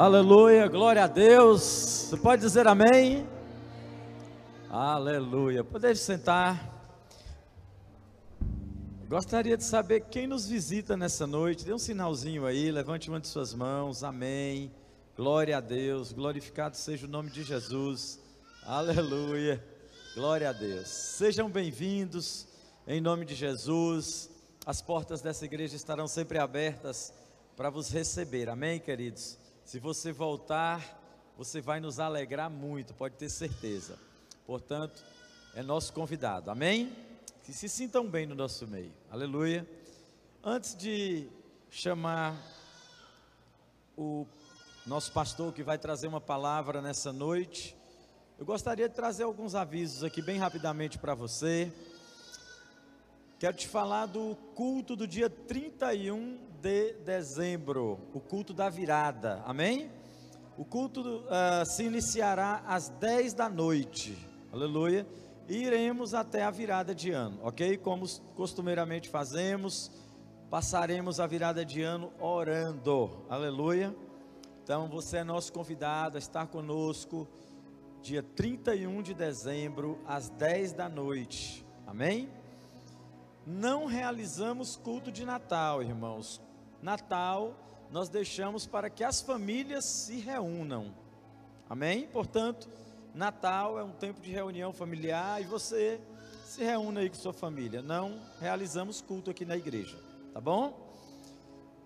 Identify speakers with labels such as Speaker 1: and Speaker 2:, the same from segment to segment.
Speaker 1: Aleluia, glória a Deus. Você pode dizer amém? Aleluia. Poder sentar. Gostaria de saber quem nos visita nessa noite. Dê um sinalzinho aí, levante uma de suas mãos. Amém. Glória a Deus. Glorificado seja o nome de Jesus. Aleluia. Glória a Deus. Sejam bem-vindos em nome de Jesus. As portas dessa igreja estarão sempre abertas para vos receber. Amém, queridos? Se você voltar, você vai nos alegrar muito, pode ter certeza. Portanto, é nosso convidado. Amém? Que se sintam bem no nosso meio. Aleluia. Antes de chamar o nosso pastor que vai trazer uma palavra nessa noite, eu gostaria de trazer alguns avisos aqui bem rapidamente para você. Quero te falar do culto do dia 31 de dezembro, o culto da virada, amém? O culto uh, se iniciará às 10 da noite, aleluia, e iremos até a virada de ano, ok? Como costumeiramente fazemos, passaremos a virada de ano orando, aleluia. Então você é nosso convidado a estar conosco, dia 31 de dezembro, às 10 da noite, amém? Não realizamos culto de Natal, irmãos. Natal nós deixamos para que as famílias se reúnam. Amém? Portanto, Natal é um tempo de reunião familiar e você se reúne aí com sua família. Não realizamos culto aqui na igreja, tá bom?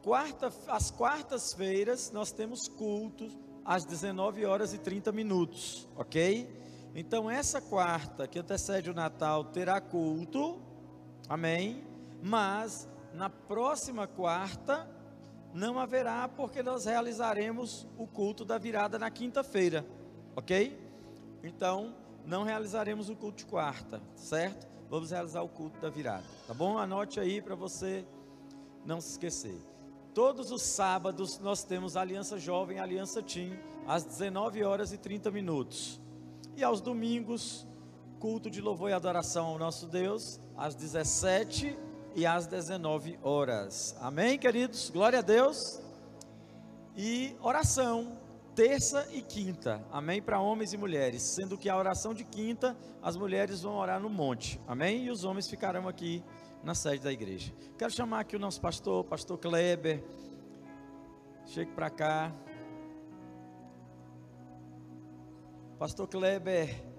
Speaker 1: Quarta, às quartas-feiras nós temos culto às 19 horas e 30 minutos, ok? Então essa quarta que antecede o Natal terá culto Amém? Mas na próxima quarta não haverá, porque nós realizaremos o culto da virada na quinta-feira, ok? Então, não realizaremos o culto de quarta, certo? Vamos realizar o culto da virada, tá bom? Anote aí para você não se esquecer. Todos os sábados nós temos Aliança Jovem, Aliança Team, às 19 horas e 30 minutos. E aos domingos, culto de louvor e adoração ao nosso Deus, às 17 e às 19 horas. Amém, queridos? Glória a Deus. E oração, terça e quinta. Amém? Para homens e mulheres. Sendo que a oração de quinta, as mulheres vão orar no monte. Amém? E os homens ficarão aqui na sede da igreja. Quero chamar aqui o nosso pastor, pastor Kleber. Chegue para cá. Pastor Kleber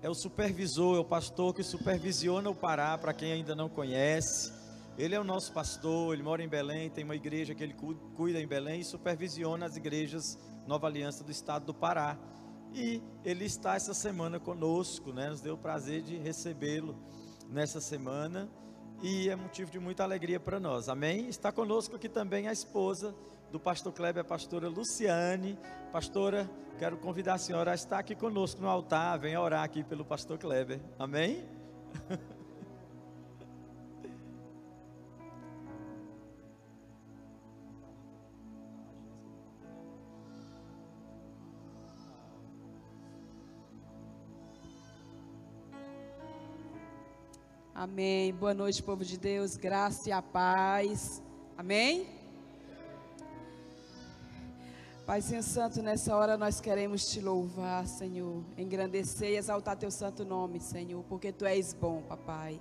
Speaker 1: é o supervisor, é o pastor que supervisiona o Pará, para quem ainda não conhece. Ele é o nosso pastor, ele mora em Belém, tem uma igreja que ele cuida em Belém e supervisiona as igrejas Nova Aliança do estado do Pará. E ele está essa semana conosco, né? Nos deu o prazer de recebê-lo nessa semana e é motivo de muita alegria para nós. Amém? Está conosco aqui também a esposa do pastor Kleber, a pastora Luciane. Pastora, quero convidar a senhora a estar aqui conosco no altar, venha orar aqui pelo pastor Kleber. Amém?
Speaker 2: Amém. Boa noite, povo de Deus. Graça e a paz. Amém. Paizinho Santo, nessa hora nós queremos te louvar, Senhor, engrandecer e exaltar teu santo nome, Senhor, porque tu és bom, papai.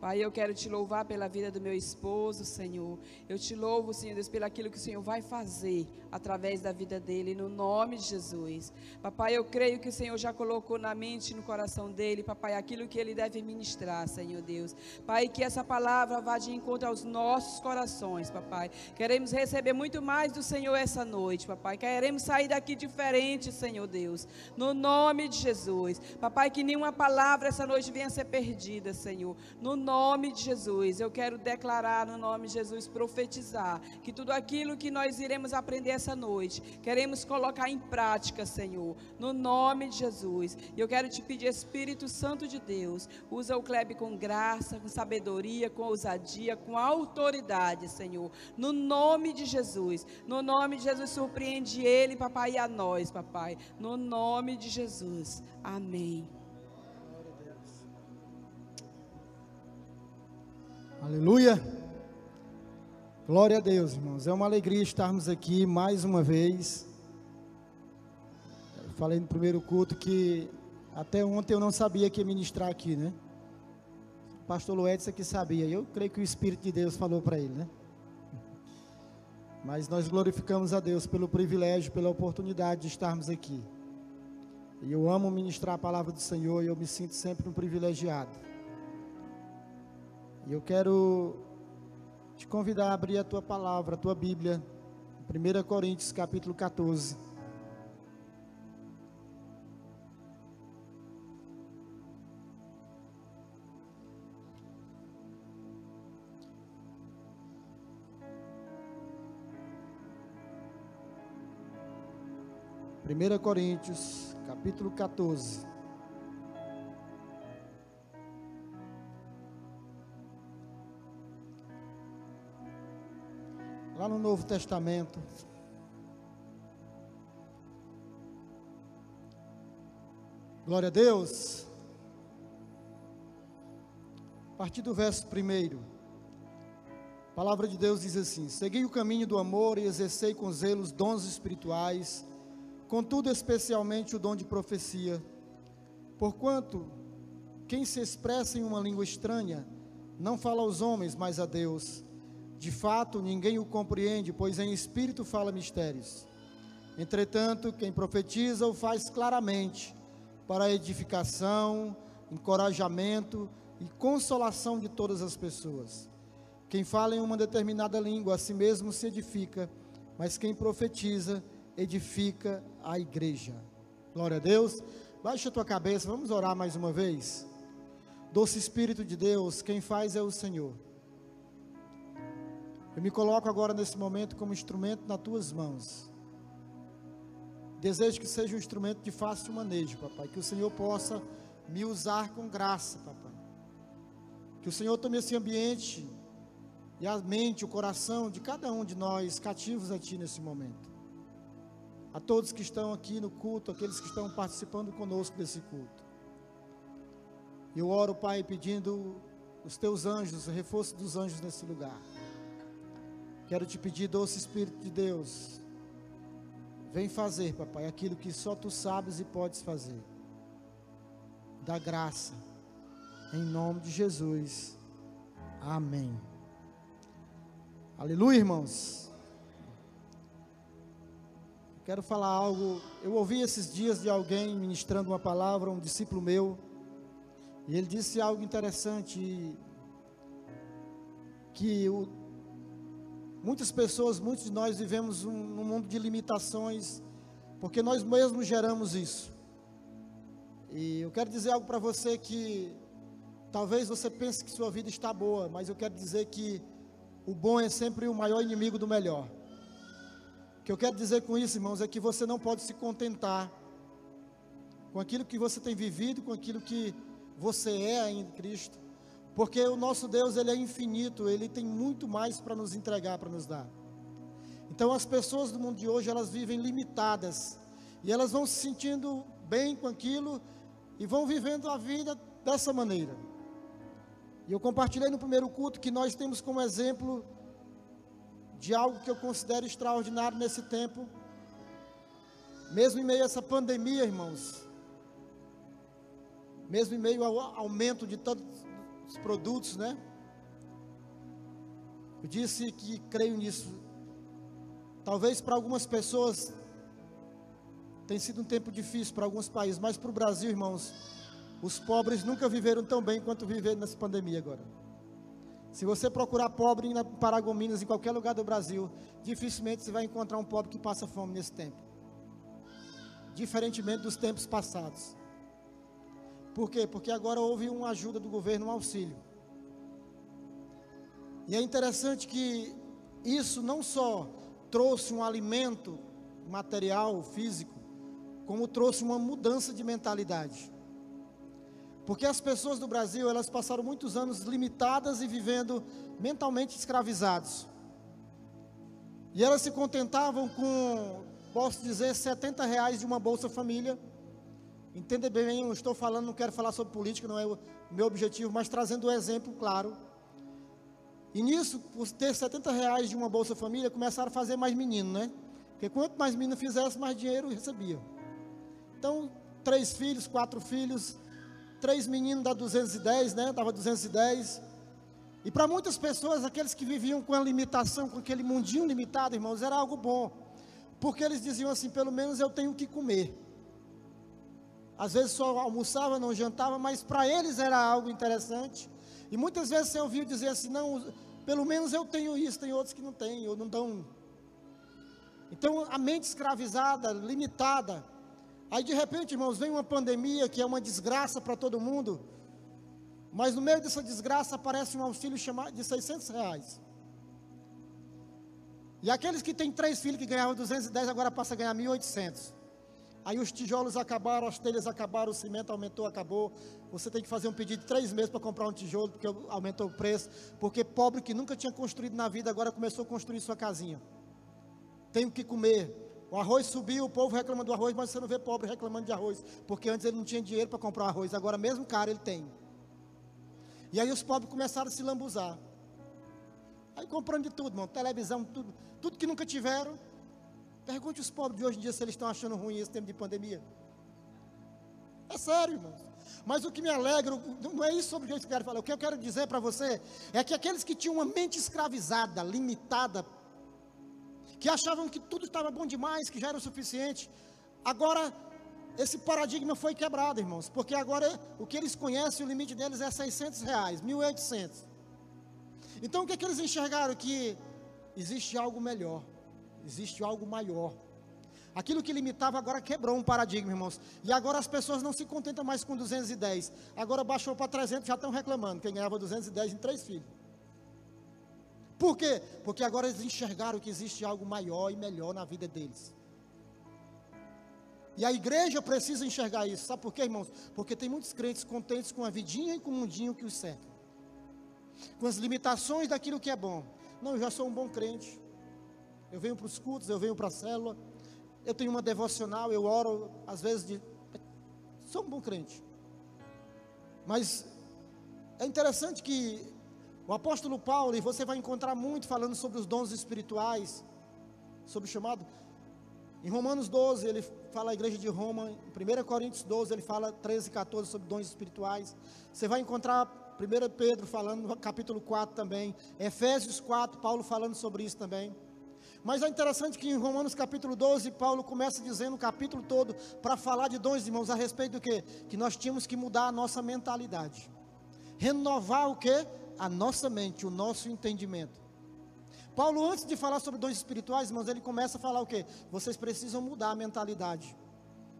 Speaker 2: Pai, eu quero te louvar pela vida do meu esposo, Senhor. Eu te louvo, Senhor Deus, pelo aquilo que o Senhor vai fazer através da vida dele, no nome de Jesus. Papai, eu creio que o Senhor já colocou na mente e no coração dele, papai, aquilo que ele deve ministrar, Senhor Deus. Pai, que essa palavra vá de encontro aos nossos corações, papai. Queremos receber muito mais do Senhor essa noite, papai. Queremos sair daqui diferente, Senhor Deus, no nome de Jesus. Papai, que nenhuma palavra essa noite venha a ser perdida, Senhor. No nome de Jesus, eu quero declarar no nome de Jesus, profetizar que tudo aquilo que nós iremos aprender essa noite. Queremos colocar em prática, Senhor, no nome de Jesus. E eu quero te pedir, Espírito Santo de Deus, usa o Klebe com graça, com sabedoria, com ousadia, com autoridade, Senhor, no nome de Jesus. No nome de Jesus, surpreende ele, papai, e a nós, papai. No nome de Jesus. Amém.
Speaker 3: Aleluia. Glória a Deus, irmãos. É uma alegria estarmos aqui mais uma vez falei no primeiro culto que até ontem eu não sabia que ministrar aqui, né? O pastor Luedson que sabia. Eu creio que o Espírito de Deus falou para ele, né? Mas nós glorificamos a Deus pelo privilégio, pela oportunidade de estarmos aqui. E eu amo ministrar a palavra do Senhor e eu me sinto sempre um privilegiado. E eu quero te convidar a abrir a tua palavra, a tua Bíblia, 1 Coríntios capítulo 14. Primeira Coríntios capítulo 14. Lá no Novo Testamento. Glória a Deus. A partir do verso primeiro, a palavra de Deus diz assim: Segui o caminho do amor e exercei com zelo os dons espirituais, contudo, especialmente o dom de profecia. Porquanto, quem se expressa em uma língua estranha, não fala aos homens, mas a Deus de fato, ninguém o compreende, pois em espírito fala mistérios. Entretanto, quem profetiza o faz claramente, para edificação, encorajamento e consolação de todas as pessoas. Quem fala em uma determinada língua, a si mesmo se edifica, mas quem profetiza, edifica a igreja. Glória a Deus. Baixa a tua cabeça, vamos orar mais uma vez. Doce Espírito de Deus, quem faz é o Senhor. Eu me coloco agora nesse momento como instrumento nas tuas mãos. Desejo que seja um instrumento de fácil manejo, papai. Que o Senhor possa me usar com graça, papai. Que o Senhor tome esse ambiente e a mente, o coração de cada um de nós cativos a Ti nesse momento. A todos que estão aqui no culto, aqueles que estão participando conosco desse culto. Eu oro, Pai, pedindo os Teus anjos, o reforço dos anjos nesse lugar. Quero te pedir, doce Espírito de Deus, vem fazer, papai, aquilo que só tu sabes e podes fazer. Da graça, em nome de Jesus. Amém. Aleluia, irmãos. Quero falar algo. Eu ouvi esses dias de alguém ministrando uma palavra, um discípulo meu, e ele disse algo interessante que o Muitas pessoas, muitos de nós vivemos um, um mundo de limitações, porque nós mesmos geramos isso. E eu quero dizer algo para você que talvez você pense que sua vida está boa, mas eu quero dizer que o bom é sempre o maior inimigo do melhor. O que eu quero dizer com isso, irmãos, é que você não pode se contentar com aquilo que você tem vivido, com aquilo que você é em Cristo. Porque o nosso Deus, ele é infinito, ele tem muito mais para nos entregar, para nos dar. Então as pessoas do mundo de hoje, elas vivem limitadas. E elas vão se sentindo bem com aquilo e vão vivendo a vida dessa maneira. E eu compartilhei no primeiro culto que nós temos como exemplo de algo que eu considero extraordinário nesse tempo, mesmo em meio a essa pandemia, irmãos, mesmo em meio ao aumento de tantos os produtos, né? Eu disse que creio nisso. Talvez para algumas pessoas tem sido um tempo difícil para alguns países, mas para o Brasil, irmãos, os pobres nunca viveram tão bem quanto viveram nessa pandemia agora. Se você procurar pobre em Paragominas, em qualquer lugar do Brasil, dificilmente você vai encontrar um pobre que passa fome nesse tempo. Diferentemente dos tempos passados. Por quê? Porque agora houve uma ajuda do governo, um auxílio. E é interessante que isso não só trouxe um alimento material, físico, como trouxe uma mudança de mentalidade. Porque as pessoas do Brasil, elas passaram muitos anos limitadas e vivendo mentalmente escravizados. E elas se contentavam com, posso dizer, 70 reais de uma Bolsa Família Entenda bem, eu estou falando, não quero falar sobre política, não é o meu objetivo, mas trazendo um exemplo claro. E nisso, por ter 70 reais de uma Bolsa Família, começaram a fazer mais menino, né? Porque quanto mais menino fizesse, mais dinheiro recebia. Então, três filhos, quatro filhos, três meninos da 210, né? Dava 210. E para muitas pessoas, aqueles que viviam com a limitação, com aquele mundinho limitado, irmãos, era algo bom. Porque eles diziam assim: pelo menos eu tenho que comer. Às vezes só almoçava, não jantava, mas para eles era algo interessante. E muitas vezes você ouviu dizer assim: não, pelo menos eu tenho isso, tem outros que não têm, ou não dão. Então a mente escravizada, limitada. Aí de repente, irmãos, vem uma pandemia que é uma desgraça para todo mundo. Mas no meio dessa desgraça aparece um auxílio chamado de 600 reais. E aqueles que têm três filhos que ganhavam 210 agora passam a ganhar 1.800. Aí os tijolos acabaram, as telhas acabaram, o cimento aumentou, acabou. Você tem que fazer um pedido de três meses para comprar um tijolo, porque aumentou o preço. Porque pobre que nunca tinha construído na vida, agora começou a construir sua casinha. Tem que comer. O arroz subiu, o povo reclama do arroz, mas você não vê pobre reclamando de arroz. Porque antes ele não tinha dinheiro para comprar arroz, agora mesmo caro ele tem. E aí os pobres começaram a se lambuzar. Aí comprando de tudo, irmão, televisão, tudo, tudo que nunca tiveram. Pergunte os pobres de hoje em dia se eles estão achando ruim esse tempo de pandemia. É sério, irmãos. Mas o que me alegra, não é isso sobre o que eu quero falar. O que eu quero dizer para você é que aqueles que tinham uma mente escravizada, limitada, que achavam que tudo estava bom demais, que já era o suficiente, agora esse paradigma foi quebrado, irmãos, porque agora o que eles conhecem, o limite deles é 600 reais, 1.800. Então o que, é que eles enxergaram? Que existe algo melhor, existe algo maior. Aquilo que limitava agora quebrou um paradigma, irmãos. E agora as pessoas não se contentam mais com 210. Agora baixou para 300, já estão reclamando. Quem ganhava 210 em três filhos. Por quê? Porque agora eles enxergaram que existe algo maior e melhor na vida deles. E a igreja precisa enxergar isso. Sabe por quê, irmãos? Porque tem muitos crentes contentes com a vidinha e com o mundinho que os cerca. Com as limitações daquilo que é bom. Não, eu já sou um bom crente. Eu venho para os cultos, eu venho para a célula. Eu tenho uma devocional, eu oro, às vezes, de... sou um bom crente. Mas é interessante que o apóstolo Paulo, e você vai encontrar muito falando sobre os dons espirituais, sobre o chamado em Romanos 12, ele fala a igreja de Roma. Em 1 Coríntios 12, ele fala 13 e 14 sobre dons espirituais. Você vai encontrar 1 Pedro falando capítulo 4 também. Efésios 4, Paulo falando sobre isso também. Mas é interessante que em Romanos capítulo 12, Paulo começa dizendo o capítulo todo para falar de dons, irmãos, a respeito do que? Que nós tínhamos que mudar a nossa mentalidade. Renovar o que? A nossa mente, o nosso entendimento. Paulo, antes de falar sobre dons espirituais, irmãos, ele começa a falar o quê? Vocês precisam mudar a mentalidade,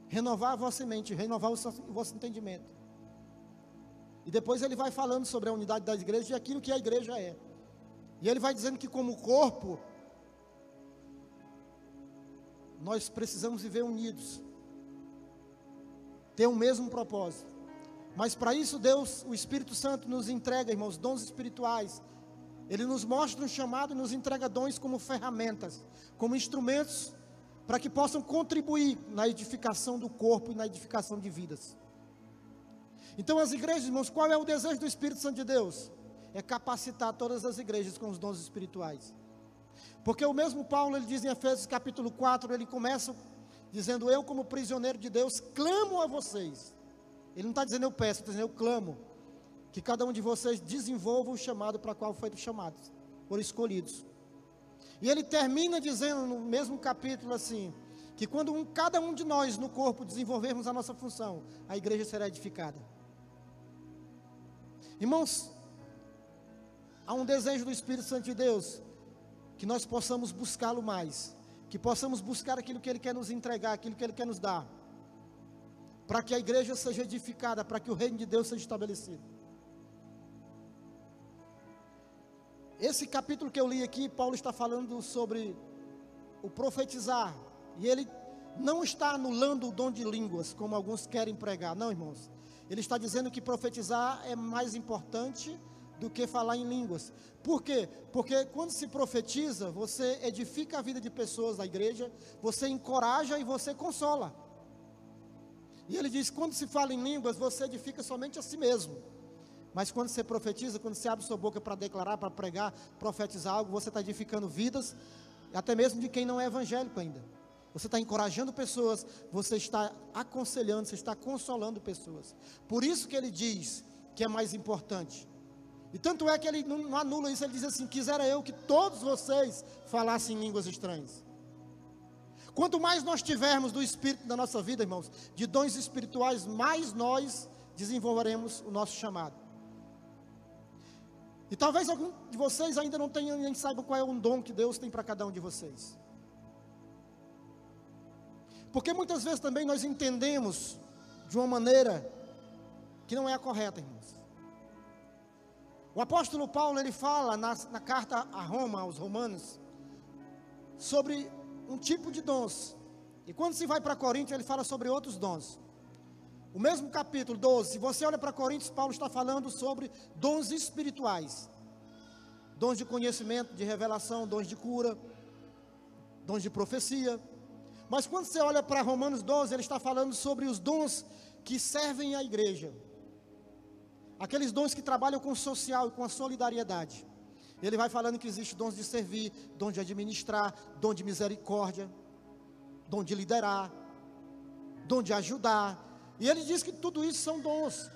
Speaker 3: renovar a vossa mente, renovar o, seu, o vosso entendimento. E depois ele vai falando sobre a unidade das igrejas e aquilo que a igreja é. E ele vai dizendo que, como corpo, nós precisamos viver unidos, ter o mesmo propósito. Mas para isso, Deus, o Espírito Santo, nos entrega, irmãos, dons espirituais ele nos mostra um chamado e nos entrega dons como ferramentas, como instrumentos para que possam contribuir na edificação do corpo e na edificação de vidas. Então, as igrejas, irmãos, qual é o desejo do Espírito Santo de Deus? É capacitar todas as igrejas com os dons espirituais. Porque o mesmo Paulo, ele diz em Efésios capítulo 4, ele começa dizendo: Eu, como prisioneiro de Deus, clamo a vocês. Ele não está dizendo eu peço, está dizendo eu clamo que cada um de vocês desenvolva o chamado para qual foi chamado, por escolhidos. E ele termina dizendo no mesmo capítulo assim, que quando um, cada um de nós no corpo desenvolvermos a nossa função, a igreja será edificada. Irmãos, há um desejo do Espírito Santo de Deus que nós possamos buscá-lo mais, que possamos buscar aquilo que ele quer nos entregar, aquilo que ele quer nos dar, para que a igreja seja edificada, para que o reino de Deus seja estabelecido. Esse capítulo que eu li aqui, Paulo está falando sobre o profetizar, e ele não está anulando o dom de línguas, como alguns querem pregar, não, irmãos. Ele está dizendo que profetizar é mais importante do que falar em línguas. Por quê? Porque quando se profetiza, você edifica a vida de pessoas da igreja, você encoraja e você consola. E ele diz: quando se fala em línguas, você edifica somente a si mesmo. Mas quando você profetiza, quando você abre sua boca para declarar, para pregar, profetizar algo, você está edificando vidas, até mesmo de quem não é evangélico ainda. você está encorajando pessoas, você está aconselhando, você está consolando pessoas. Por isso que ele diz que é mais importante. E tanto é que ele não anula isso, ele diz assim: quisera eu que todos vocês falassem línguas estranhas. Quanto mais nós tivermos do Espírito na nossa vida, irmãos, de dons espirituais, mais nós desenvolveremos o nosso chamado. E talvez algum de vocês ainda não tenham, nem saibam qual é o dom que Deus tem para cada um de vocês. Porque muitas vezes também nós entendemos de uma maneira que não é a correta, irmãos. O apóstolo Paulo ele fala na, na carta a Roma, aos Romanos, sobre um tipo de dons. E quando se vai para Coríntios, ele fala sobre outros dons. O mesmo capítulo 12, se você olha para Coríntios, Paulo está falando sobre dons espirituais. Dons de conhecimento, de revelação, dons de cura, dons de profecia. Mas quando você olha para Romanos 12, ele está falando sobre os dons que servem à igreja. Aqueles dons que trabalham com o social e com a solidariedade. Ele vai falando que existe dons de servir, dom de administrar, dom de misericórdia, dom de liderar, dom de ajudar. E ele diz que tudo isso são dons.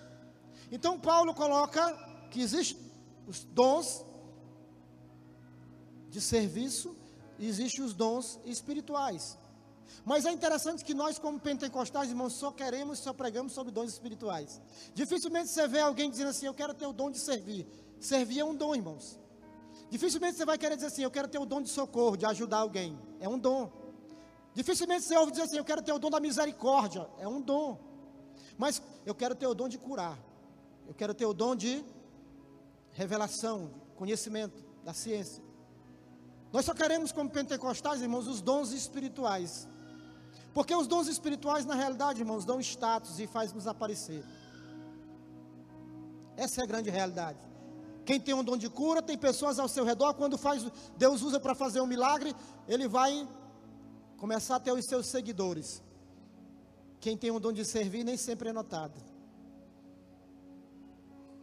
Speaker 3: Então Paulo coloca que existem os dons de serviço e existem os dons espirituais. Mas é interessante que nós, como pentecostais, irmãos, só queremos, só pregamos sobre dons espirituais. Dificilmente você vê alguém dizendo assim: Eu quero ter o dom de servir. Servir é um dom, irmãos. Dificilmente você vai querer dizer assim: Eu quero ter o dom de socorro, de ajudar alguém. É um dom. Dificilmente você ouve dizer assim: Eu quero ter o dom da misericórdia. É um dom. Mas eu quero ter o dom de curar. Eu quero ter o dom de revelação, conhecimento da ciência. Nós só queremos, como pentecostais, irmãos, os dons espirituais. Porque os dons espirituais, na realidade, irmãos, dão status e faz nos aparecer. Essa é a grande realidade. Quem tem um dom de cura, tem pessoas ao seu redor, quando faz, Deus usa para fazer um milagre, ele vai começar a ter os seus seguidores. Quem tem um dom de servir nem sempre é notado.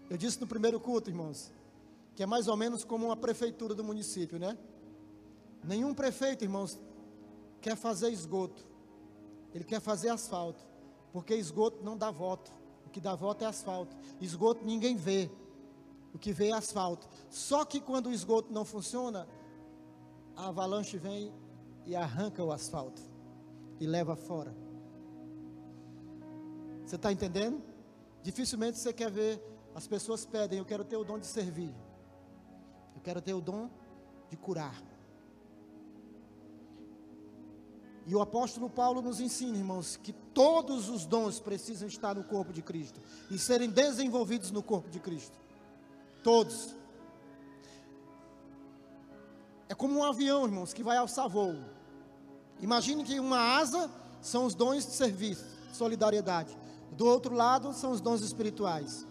Speaker 3: Eu disse no primeiro culto, irmãos, que é mais ou menos como uma prefeitura do município, né? Nenhum prefeito, irmãos, quer fazer esgoto. Ele quer fazer asfalto. Porque esgoto não dá voto. O que dá voto é asfalto. Esgoto ninguém vê. O que vê é asfalto. Só que quando o esgoto não funciona, a avalanche vem e arranca o asfalto e leva fora. Você está entendendo? Dificilmente você quer ver as pessoas pedem, eu quero ter o dom de servir. Eu quero ter o dom de curar. E o apóstolo Paulo nos ensina, irmãos, que todos os dons precisam estar no corpo de Cristo e serem desenvolvidos no corpo de Cristo. Todos. É como um avião, irmãos, que vai alçar voo. Imagine que uma asa são os dons de serviço, solidariedade. Do outro lado são os dons espirituais.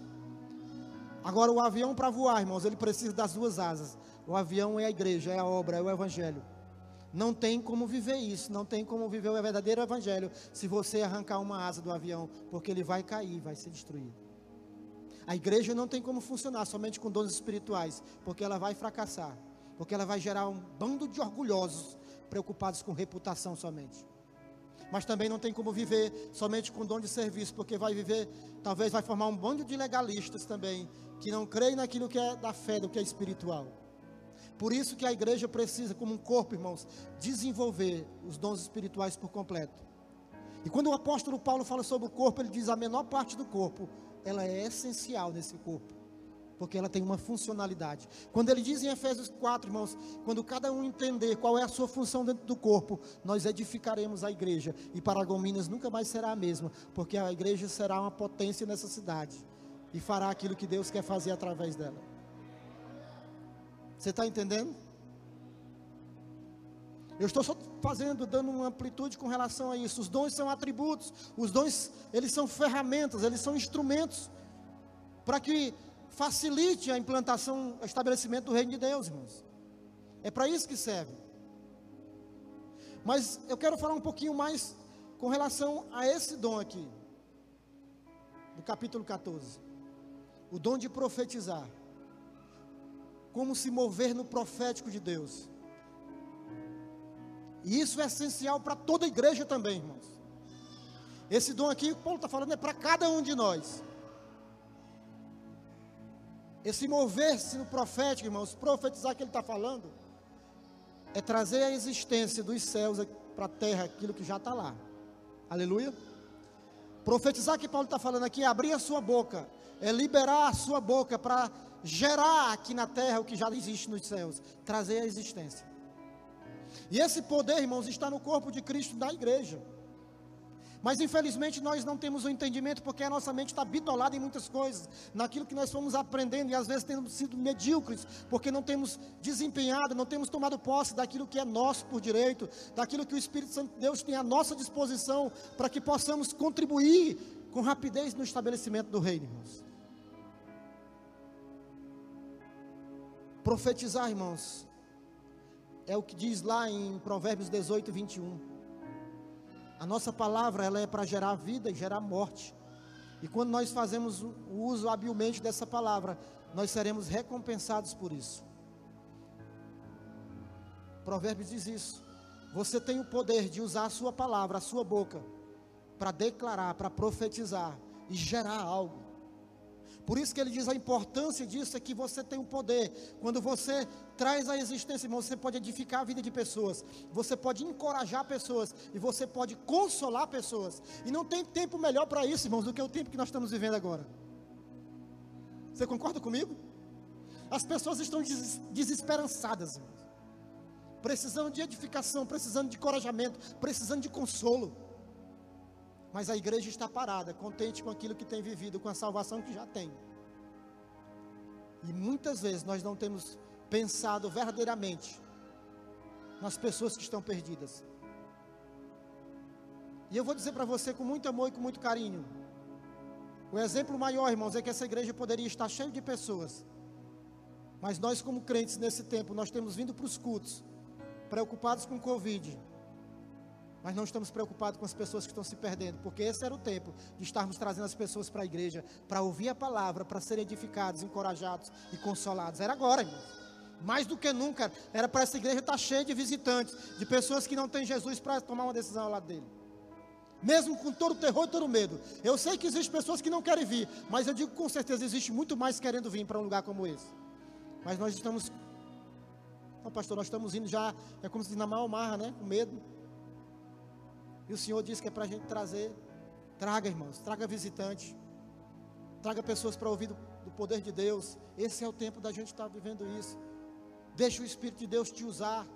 Speaker 3: Agora, o avião para voar, irmãos, ele precisa das duas asas. O avião é a igreja, é a obra, é o evangelho. Não tem como viver isso, não tem como viver o verdadeiro evangelho se você arrancar uma asa do avião, porque ele vai cair, vai ser destruído. A igreja não tem como funcionar somente com dons espirituais, porque ela vai fracassar, porque ela vai gerar um bando de orgulhosos preocupados com reputação somente. Mas também não tem como viver somente com dom de serviço, porque vai viver, talvez vai formar um bando de legalistas também, que não creem naquilo que é da fé, do que é espiritual. Por isso que a igreja precisa, como um corpo, irmãos, desenvolver os dons espirituais por completo. E quando o apóstolo Paulo fala sobre o corpo, ele diz a menor parte do corpo, ela é essencial nesse corpo, porque ela tem uma funcionalidade. Quando ele diz em Efésios 4, irmãos, quando cada um entender qual é a sua função dentro do corpo, nós edificaremos a igreja. E Paragominas nunca mais será a mesma, porque a igreja será uma potência nessa cidade e fará aquilo que Deus quer fazer através dela. Você está entendendo? Eu estou só fazendo, dando uma amplitude com relação a isso. Os dons são atributos, os dons, eles são ferramentas, eles são instrumentos para que facilite a implantação, o estabelecimento do reino de Deus, irmãos. É para isso que serve. Mas eu quero falar um pouquinho mais com relação a esse dom aqui, do capítulo 14. O dom de profetizar como se mover no profético de Deus. E isso é essencial para toda a igreja também, irmãos. Esse dom aqui, o Paulo está falando, é para cada um de nós. Esse mover-se no profético, irmãos, profetizar que ele está falando, é trazer a existência dos céus para a terra, aquilo que já está lá. Aleluia. Profetizar que Paulo está falando aqui é abrir a sua boca, é liberar a sua boca para gerar aqui na terra o que já existe nos céus, trazer a existência. E esse poder, irmãos, está no corpo de Cristo da igreja. Mas infelizmente nós não temos o entendimento porque a nossa mente está bitolada em muitas coisas, naquilo que nós fomos aprendendo e às vezes temos sido medíocres, porque não temos desempenhado, não temos tomado posse daquilo que é nosso por direito, daquilo que o Espírito Santo de Deus tem à nossa disposição para que possamos contribuir com rapidez no estabelecimento do reino, irmãos. Profetizar, irmãos, é o que diz lá em Provérbios 18, 21. A nossa palavra ela é para gerar vida e gerar morte. E quando nós fazemos o uso habilmente dessa palavra, nós seremos recompensados por isso. Provérbios diz isso. Você tem o poder de usar a sua palavra, a sua boca, para declarar, para profetizar e gerar algo. Por isso que ele diz a importância disso é que você tem o poder. Quando você traz a existência, irmão, você pode edificar a vida de pessoas, você pode encorajar pessoas e você pode consolar pessoas. E não tem tempo melhor para isso, irmãos, do que o tempo que nós estamos vivendo agora. Você concorda comigo? As pessoas estão desesperançadas, irmãos. Precisando de edificação, precisando de encorajamento, precisando de consolo. Mas a igreja está parada, contente com aquilo que tem vivido, com a salvação que já tem. E muitas vezes nós não temos pensado verdadeiramente nas pessoas que estão perdidas. E eu vou dizer para você com muito amor e com muito carinho. O exemplo maior, irmãos, é que essa igreja poderia estar cheia de pessoas. Mas nós, como crentes nesse tempo, nós temos vindo para os cultos, preocupados com o Covid, mas não estamos preocupados com as pessoas que estão se perdendo, porque esse era o tempo de estarmos trazendo as pessoas para a igreja, para ouvir a palavra, para serem edificados, encorajados e consolados. Era agora, irmãos. Mais do que nunca, era para essa igreja estar cheia de visitantes, de pessoas que não têm Jesus para tomar uma decisão ao lado dele. Mesmo com todo o terror e todo o medo. Eu sei que existem pessoas que não querem vir, mas eu digo com certeza, existe muito mais querendo vir para um lugar como esse. Mas nós estamos. Não, pastor, nós estamos indo já, é como se diz na maior marra, né? Com medo. E o Senhor disse que é para a gente trazer. Traga, irmãos, traga visitante. Traga pessoas para ouvir do, do, poder de Deus. Esse é o tempo da gente estar tá vivendo isso. Deixa o Espírito de Deus te usar.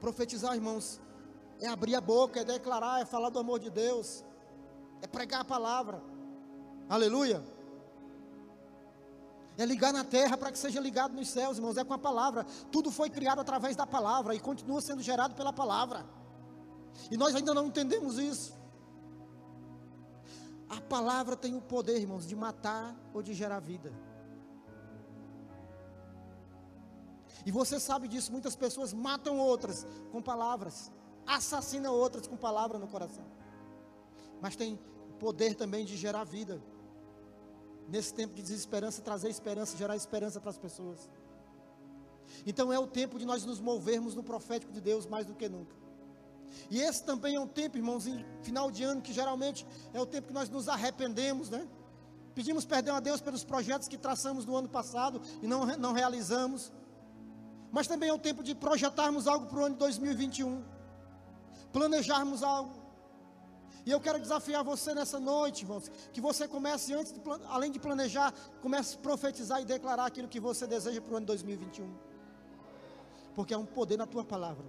Speaker 3: Profetizar, irmãos, é abrir a boca, é declarar, é falar do amor de Deus, é pregar a palavra. Aleluia é ligar na terra para que seja ligado nos céus, irmãos, é com a palavra. Tudo foi criado através da palavra e continua sendo gerado pela palavra. E nós ainda não entendemos isso. A palavra tem o poder, irmãos, de matar ou de gerar vida. E você sabe disso, muitas pessoas matam outras com palavras, assassinam outras com palavra no coração. Mas tem poder também de gerar vida nesse tempo de desesperança, trazer esperança, gerar esperança para as pessoas. Então é o tempo de nós nos movermos no profético de Deus mais do que nunca. E esse também é um tempo, irmãos, em final de ano, que geralmente é o tempo que nós nos arrependemos, né? Pedimos perdão a Deus pelos projetos que traçamos no ano passado e não, não realizamos. Mas também é o tempo de projetarmos algo para o ano de 2021. Planejarmos algo. E eu quero desafiar você nessa noite, irmãos, que você comece antes, de, além de planejar, comece a profetizar e declarar aquilo que você deseja para o ano 2021. Porque é um poder na tua palavra.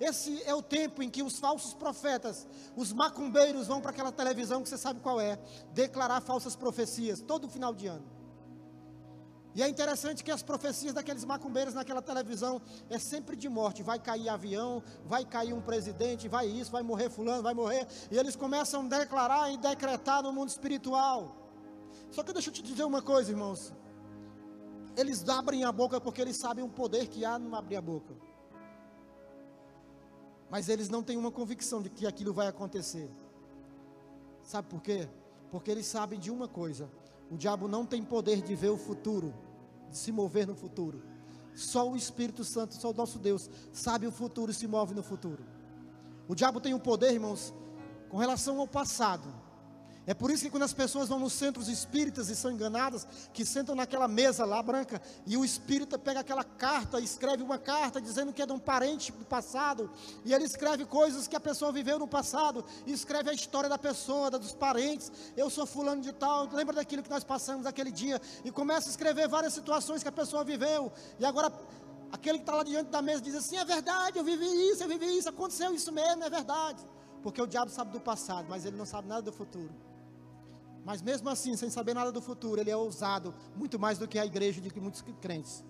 Speaker 3: Esse é o tempo em que os falsos profetas, os macumbeiros vão para aquela televisão que você sabe qual é, declarar falsas profecias todo final de ano. E é interessante que as profecias daqueles macumbeiros naquela televisão é sempre de morte. Vai cair avião, vai cair um presidente, vai isso, vai morrer fulano, vai morrer. E eles começam a declarar e decretar no mundo espiritual. Só que deixa eu te dizer uma coisa, irmãos. Eles abrem a boca porque eles sabem o poder que há no abrir a boca. Mas eles não têm uma convicção de que aquilo vai acontecer. Sabe por quê? Porque eles sabem de uma coisa: o diabo não tem poder de ver o futuro, de se mover no futuro. Só o Espírito Santo, só o nosso Deus, sabe o futuro e se move no futuro. O diabo tem um poder, irmãos, com relação ao passado. É por isso que quando as pessoas vão nos centros espíritas e são enganadas, que sentam naquela mesa lá branca, e o espírita pega aquela carta, escreve uma carta dizendo que é de um parente do passado, e ele escreve coisas que a pessoa viveu no passado, e escreve a história da pessoa, dos parentes. Eu sou fulano de tal, lembra daquilo que nós passamos aquele dia, e começa a escrever várias situações que a pessoa viveu, e agora aquele que está lá diante da mesa diz assim: é verdade, eu vivi isso, eu vivi isso, aconteceu isso mesmo, é verdade. Porque o diabo sabe do passado, mas ele não sabe nada do futuro. Mas mesmo assim, sem saber nada do futuro, ele é ousado muito mais do que a igreja de muitos crentes.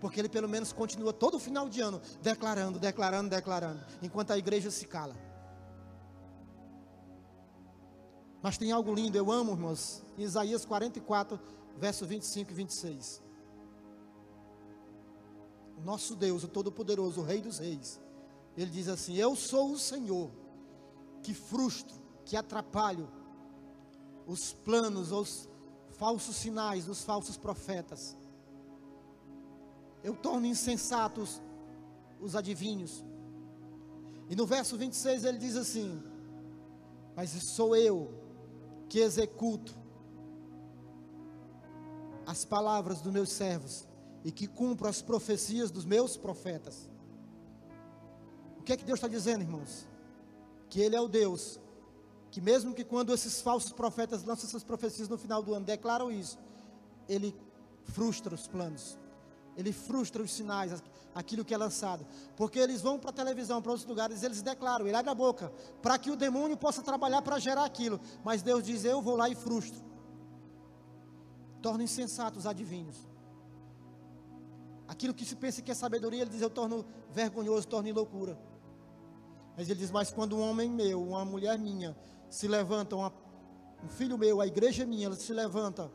Speaker 3: Porque ele pelo menos continua todo final de ano declarando, declarando, declarando, enquanto a igreja se cala. Mas tem algo lindo, eu amo, irmãos, em Isaías 44, verso 25 e 26. O nosso Deus, o Todo-Poderoso, o Rei dos Reis, ele diz assim: Eu sou o Senhor que frustro, que atrapalho os planos, os falsos sinais dos falsos profetas. Eu torno insensatos os adivinhos. E no verso 26 ele diz assim: Mas sou eu que executo as palavras dos meus servos e que cumpro as profecias dos meus profetas. O que é que Deus está dizendo, irmãos? Que Ele é o Deus que mesmo que quando esses falsos profetas lançam essas profecias no final do ano, declaram isso, ele frustra os planos, ele frustra os sinais, aquilo que é lançado, porque eles vão para a televisão, para outros lugares, eles declaram, ele abre a boca, para que o demônio possa trabalhar para gerar aquilo, mas Deus diz: Eu vou lá e frustro, torna insensatos os adivinhos. Aquilo que se pensa que é sabedoria, ele diz: Eu torno vergonhoso, torno loucura. Mas ele diz: Mas quando um homem meu, uma mulher minha, se levanta, uma, um filho meu, a igreja minha, ela se levanta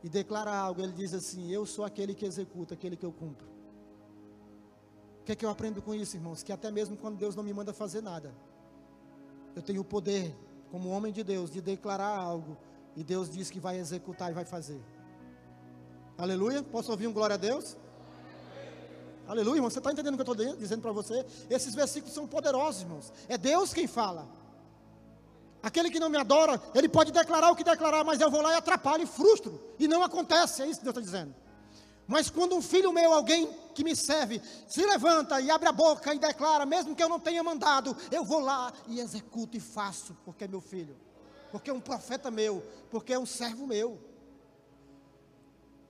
Speaker 3: e declara algo, ele diz assim: Eu sou aquele que executa, aquele que eu cumpro. O que é que eu aprendo com isso, irmãos? Que até mesmo quando Deus não me manda fazer nada, eu tenho o poder, como homem de Deus, de declarar algo, e Deus diz que vai executar e vai fazer. Aleluia? Posso ouvir um glória a Deus? Aleluia, irmão. Você está entendendo o que eu estou dizendo para você? Esses versículos são poderosos, irmãos. É Deus quem fala. Aquele que não me adora, ele pode declarar o que declarar, mas eu vou lá e atrapalho e frustro. E não acontece, é isso que Deus está dizendo. Mas quando um filho meu, alguém que me serve, se levanta e abre a boca e declara, mesmo que eu não tenha mandado, eu vou lá e executo e faço, porque é meu filho, porque é um profeta meu, porque é um servo meu.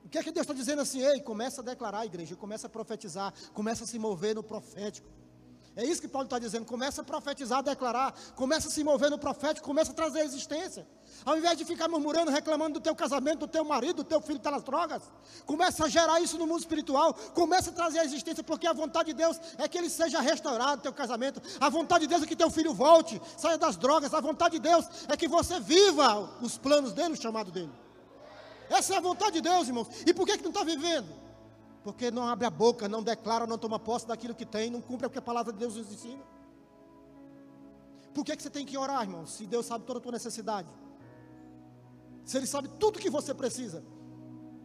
Speaker 3: O que é que Deus está dizendo assim? Ei, começa a declarar, igreja, começa a profetizar, começa a se mover no profético. É isso que Paulo está dizendo. Começa a profetizar, a declarar, começa a se mover no profético, começa a trazer existência. Ao invés de ficar murmurando, reclamando do teu casamento, do teu marido, do teu filho que está nas drogas, começa a gerar isso no mundo espiritual, começa a trazer a existência, porque a vontade de Deus é que ele seja restaurado, teu casamento. A vontade de Deus é que teu filho volte, saia das drogas. A vontade de Deus é que você viva os planos dele, o chamado dele. Essa é a vontade de Deus, irmãos. E por que, que não está vivendo? Porque não abre a boca, não declara, não toma posse daquilo que tem, não cumpre o que a palavra de Deus nos ensina. Por que, que você tem que orar, irmão? Se Deus sabe toda a tua necessidade, se Ele sabe tudo que você precisa,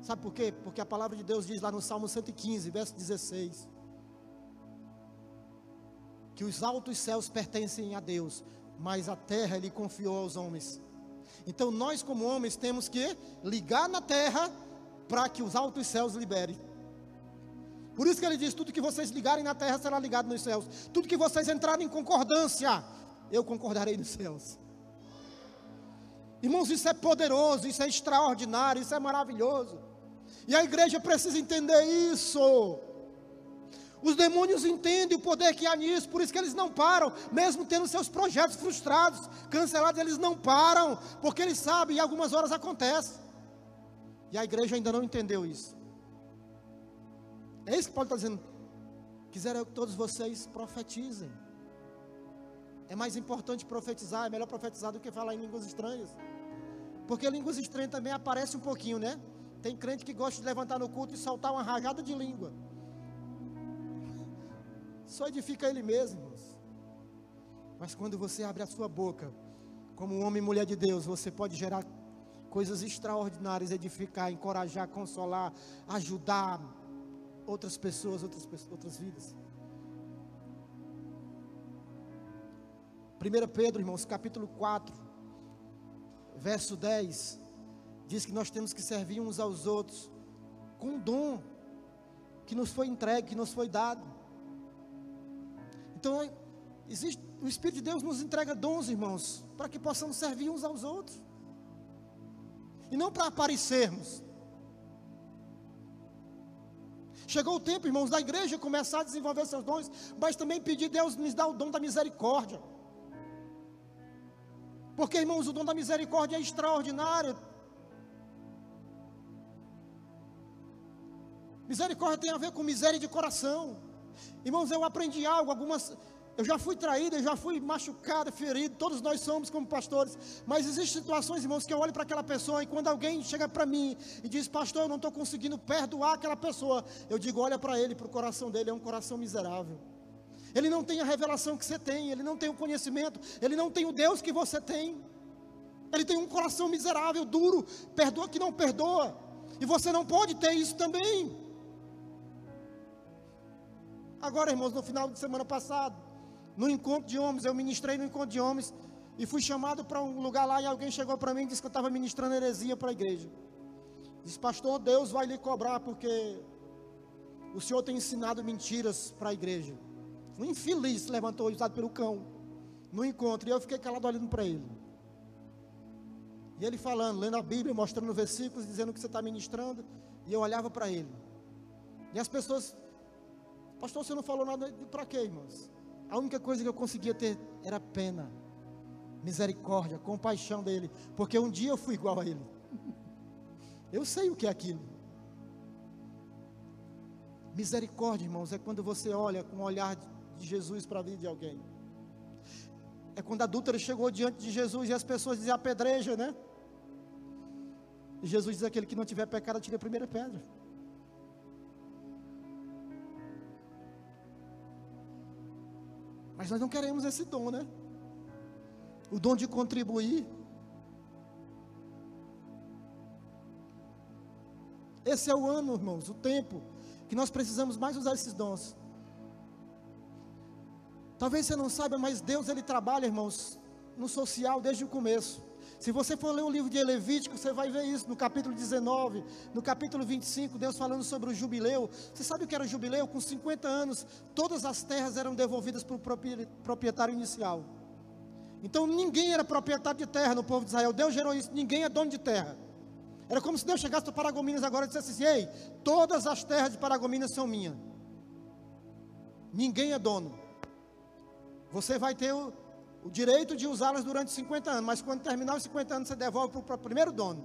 Speaker 3: sabe por quê? Porque a palavra de Deus diz lá no Salmo 115, verso 16: que os altos céus pertencem a Deus, mas a terra Ele confiou aos homens. Então nós, como homens, temos que ligar na terra para que os altos céus liberem. Por isso que ele diz: tudo que vocês ligarem na terra será ligado nos céus. Tudo que vocês entrarem em concordância, eu concordarei nos céus. Irmãos, isso é poderoso, isso é extraordinário, isso é maravilhoso. E a igreja precisa entender isso. Os demônios entendem o poder que há nisso, por isso que eles não param, mesmo tendo seus projetos frustrados, cancelados, eles não param, porque eles sabem e algumas horas acontece. E a igreja ainda não entendeu isso. É isso que Paulo está dizendo. Quiseram que todos vocês profetizem. É mais importante profetizar, é melhor profetizar do que falar em línguas estranhas. Porque línguas estranhas também aparece um pouquinho, né? Tem crente que gosta de levantar no culto e soltar uma rajada de língua. Só edifica ele mesmo. Mas quando você abre a sua boca, como homem e mulher de Deus, você pode gerar coisas extraordinárias, edificar, encorajar, consolar, ajudar, outras pessoas, outras, outras vidas. 1 Pedro, irmãos, capítulo 4, verso 10, diz que nós temos que servir uns aos outros com um dom que nos foi entregue, que nos foi dado. Então, existe, o Espírito de Deus nos entrega dons, irmãos, para que possamos servir uns aos outros. E não para aparecermos. Chegou o tempo, irmãos, da igreja começar a desenvolver seus dons, mas também pedir Deus nos dá o dom da misericórdia. Porque, irmãos, o dom da misericórdia é extraordinário. Misericórdia tem a ver com miséria de coração. Irmãos, eu aprendi algo, algumas. Eu já fui traído, eu já fui machucado, ferido, todos nós somos como pastores. Mas existem situações, irmãos, que eu olho para aquela pessoa e quando alguém chega para mim e diz, pastor, eu não estou conseguindo perdoar aquela pessoa, eu digo, olha para ele, para o coração dele, é um coração miserável. Ele não tem a revelação que você tem, ele não tem o conhecimento, ele não tem o Deus que você tem. Ele tem um coração miserável, duro, perdoa que não perdoa. E você não pode ter isso também. Agora, irmãos, no final de semana passado, no encontro de homens, eu ministrei no encontro de homens e fui chamado para um lugar lá e alguém chegou para mim e disse que eu estava ministrando heresia para a igreja. Disse, pastor, Deus vai lhe cobrar porque o senhor tem ensinado mentiras para a igreja. Um infeliz se levantou usado pelo cão no encontro e eu fiquei calado olhando para ele. E ele falando, lendo a Bíblia, mostrando versículos, dizendo que você está ministrando, e eu olhava para ele. E as pessoas Pastor, você não falou nada para quê, irmãos? A única coisa que eu conseguia ter era pena, misericórdia, compaixão dele, porque um dia eu fui igual a ele. Eu sei o que é aquilo. Misericórdia, irmãos, é quando você olha com o olhar de Jesus para a vida de alguém. É quando a adúltera chegou diante de Jesus e as pessoas diziam apedreja, né? E Jesus diz: aquele que não tiver pecado, tire a primeira pedra. Mas nós não queremos esse dom, né? O dom de contribuir. Esse é o ano, irmãos, o tempo que nós precisamos mais usar esses dons. Talvez você não saiba, mas Deus ele trabalha, irmãos, no social desde o começo. Se você for ler o livro de Levítico, você vai ver isso no capítulo 19, no capítulo 25, Deus falando sobre o jubileu. Você sabe o que era o jubileu? Com 50 anos, todas as terras eram devolvidas para o proprietário inicial. Então ninguém era proprietário de terra no povo de Israel. Deus gerou isso, ninguém é dono de terra. Era como se Deus chegasse para Paragominas agora e dissesse assim: Ei, todas as terras de Paragominas são minhas. Ninguém é dono. Você vai ter o, o direito de usá-las durante 50 anos, mas quando terminar os 50 anos você devolve para o primeiro dono.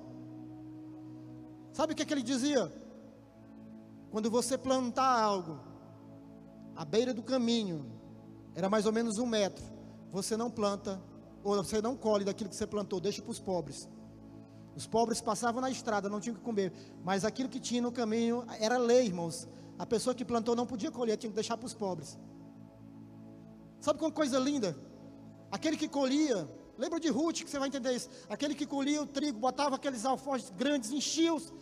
Speaker 3: Sabe o que, é que ele dizia? Quando você plantar algo à beira do caminho, era mais ou menos um metro, você não planta, ou você não colhe daquilo que você plantou, deixa para os pobres. Os pobres passavam na estrada, não tinham que comer, mas aquilo que tinha no caminho era lei, irmãos. A pessoa que plantou não podia colher, tinha que deixar para os pobres. Sabe que uma coisa linda? Aquele que colhia, lembra de Ruth que você vai entender isso? Aquele que colhia o trigo, botava aqueles alforjes grandes, enchia-os,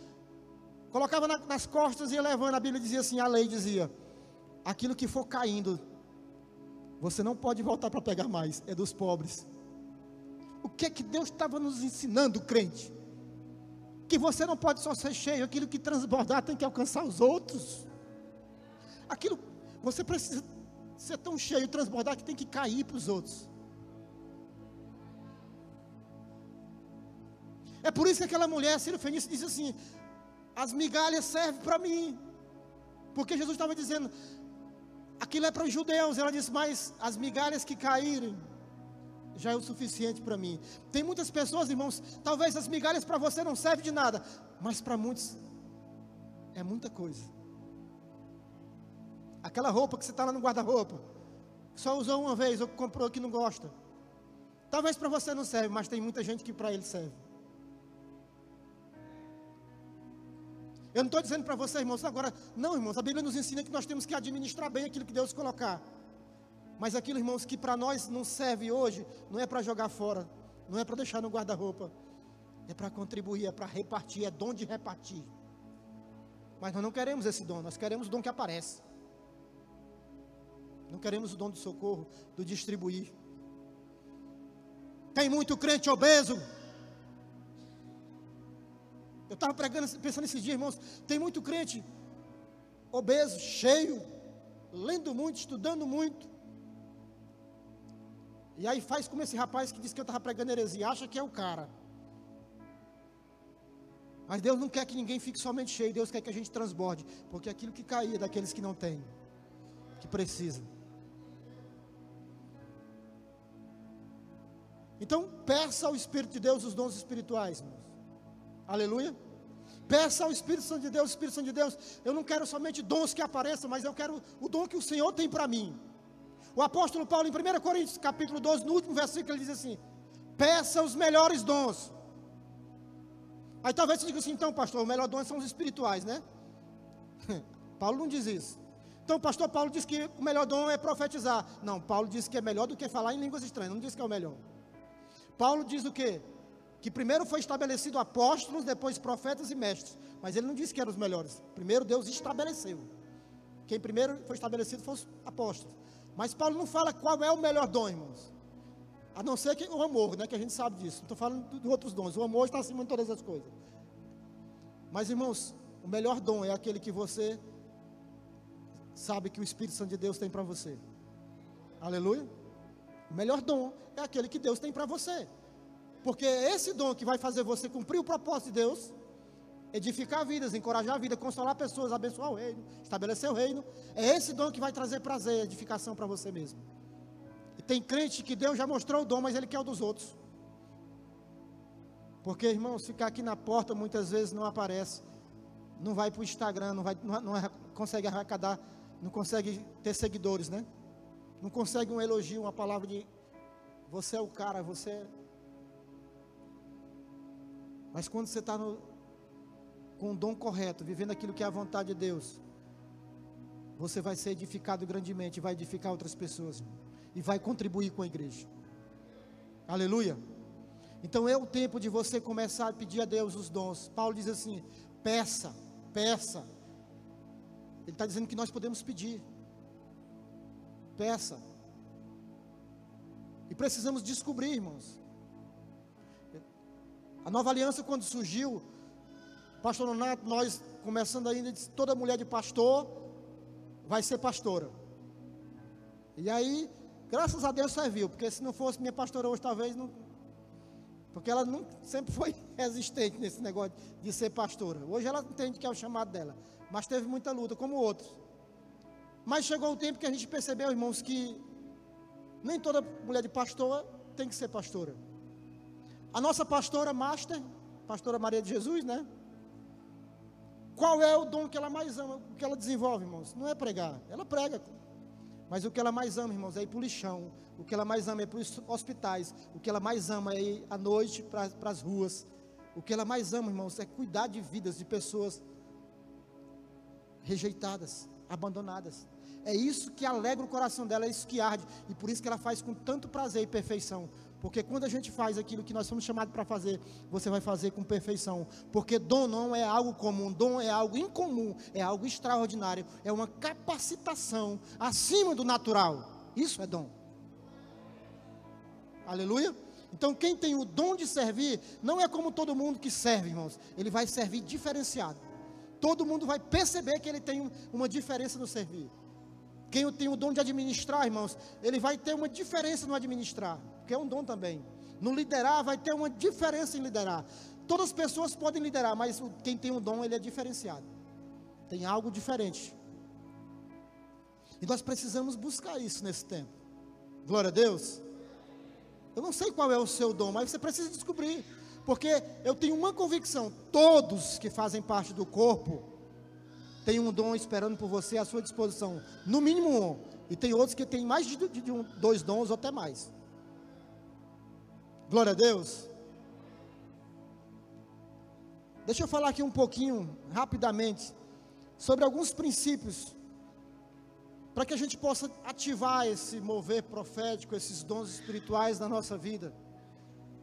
Speaker 3: colocava na, nas costas e ia levando. A Bíblia dizia assim: a lei dizia: aquilo que for caindo, você não pode voltar para pegar mais, é dos pobres. O que é que Deus estava nos ensinando, crente? Que você não pode só ser cheio, aquilo que transbordar tem que alcançar os outros. Aquilo, você precisa ser tão cheio, transbordar, que tem que cair para os outros. É por isso que aquela mulher, Ciro Fenícia, disse assim: as migalhas servem para mim. Porque Jesus estava dizendo, aquilo é para os judeus. Ela disse, mas as migalhas que caírem já é o suficiente para mim. Tem muitas pessoas, irmãos, talvez as migalhas para você não servem de nada, mas para muitos é muita coisa. Aquela roupa que você está lá no guarda-roupa, só usou uma vez ou comprou que não gosta. Talvez para você não serve, mas tem muita gente que para ele serve. Eu não estou dizendo para vocês, irmãos, agora, não, irmãos, a Bíblia nos ensina que nós temos que administrar bem aquilo que Deus colocar. Mas aquilo, irmãos, que para nós não serve hoje, não é para jogar fora, não é para deixar no guarda-roupa, é para contribuir, é para repartir, é dom de repartir. Mas nós não queremos esse dom, nós queremos o dom que aparece. Não queremos o dom do socorro, do distribuir. Tem muito crente obeso. Eu estava pregando, pensando esses dias, irmãos. Tem muito crente obeso, cheio, lendo muito, estudando muito. E aí faz como esse rapaz que disse que eu estava pregando heresia, acha que é o cara. Mas Deus não quer que ninguém fique somente cheio, Deus quer que a gente transborde, porque aquilo que caía daqueles que não têm, que precisam. Então, peça ao Espírito de Deus os dons espirituais, irmãos. Aleluia. Peça ao Espírito Santo de Deus, Espírito Santo de Deus. Eu não quero somente dons que apareçam, mas eu quero o dom que o Senhor tem para mim. O apóstolo Paulo, em 1 Coríntios, capítulo 12, no último versículo, ele diz assim: Peça os melhores dons. Aí talvez você diga assim, então, pastor, o melhor dom são os espirituais, né? Paulo não diz isso. Então, o pastor Paulo diz que o melhor dom é profetizar. Não, Paulo diz que é melhor do que falar em línguas estranhas. Não diz que é o melhor. Paulo diz o quê? Que primeiro foi estabelecido apóstolos, depois profetas e mestres. Mas ele não disse que eram os melhores. Primeiro Deus estabeleceu. Quem primeiro foi estabelecido foram os apóstolos. Mas Paulo não fala qual é o melhor dom, irmãos. A não ser que o amor, né? Que a gente sabe disso. Não estou falando de outros dons. O amor está acima de todas as coisas. Mas, irmãos, o melhor dom é aquele que você sabe que o Espírito Santo de Deus tem para você. Aleluia. O melhor dom é aquele que Deus tem para você. Porque esse dom que vai fazer você cumprir o propósito de Deus, edificar vidas, encorajar a vida, consolar pessoas, abençoar o reino, estabelecer o reino, é esse dom que vai trazer prazer, edificação para você mesmo. E tem crente que Deus já mostrou o dom, mas ele quer o dos outros. Porque, irmãos, ficar aqui na porta muitas vezes não aparece. Não vai para o Instagram, não, vai, não, não consegue arrecadar, não consegue ter seguidores, né? Não consegue um elogio, uma palavra de você é o cara, você. É... Mas quando você está com o dom correto, vivendo aquilo que é a vontade de Deus, você vai ser edificado grandemente, vai edificar outras pessoas e vai contribuir com a igreja. Aleluia. Então é o tempo de você começar a pedir a Deus os dons. Paulo diz assim: peça, peça. Ele está dizendo que nós podemos pedir. Peça. E precisamos descobrir, irmãos. A nova aliança, quando surgiu, pastor Nonato, nós começando ainda, disse, toda mulher de pastor vai ser pastora. E aí, graças a Deus serviu, porque se não fosse minha pastora hoje, talvez não. Porque ela não, sempre foi resistente nesse negócio de ser pastora. Hoje ela entende que é o chamado dela. Mas teve muita luta, como outros. Mas chegou o tempo que a gente percebeu, irmãos, que nem toda mulher de pastor tem que ser pastora. A nossa pastora master, pastora Maria de Jesus, né? Qual é o dom que ela mais ama, o que ela desenvolve, irmãos? Não é pregar, ela prega. Mas o que ela mais ama, irmãos, é ir para o lixão. O que ela mais ama é para os hospitais. O que ela mais ama é ir à noite para, as ruas. O que ela mais ama, irmãos, é cuidar de vidas de pessoas rejeitadas, abandonadas. É isso que alegra o coração dela, é isso que arde. E por isso que ela faz com tanto prazer e perfeição. Porque quando a gente faz aquilo que nós somos chamados para fazer, você vai fazer com perfeição. Porque dom não é algo comum, dom é algo incomum, é algo extraordinário, é uma capacitação acima do natural. Isso é dom. Aleluia? Então, quem tem o dom de servir, não é como todo mundo que serve, irmãos. Ele vai servir diferenciado. Todo mundo vai perceber que ele tem uma diferença no servir. Quem tem o dom de administrar, irmãos, ele vai ter uma diferença no administrar, porque é um dom também. No liderar, vai ter uma diferença em liderar. Todas as pessoas podem liderar, mas quem tem o dom, ele é diferenciado. Tem algo diferente. E nós precisamos buscar isso nesse tempo. Glória a Deus. Eu não sei qual é o seu dom, mas você precisa descobrir. Porque eu tenho uma convicção: todos que fazem parte do corpo tem um dom esperando por você à sua disposição, no mínimo um. E tem outros que têm mais de, de, de um, dois dons ou até mais. Glória a Deus. Deixa eu falar aqui um pouquinho, rapidamente, sobre alguns princípios, para que a gente possa ativar esse mover profético, esses dons espirituais na nossa vida,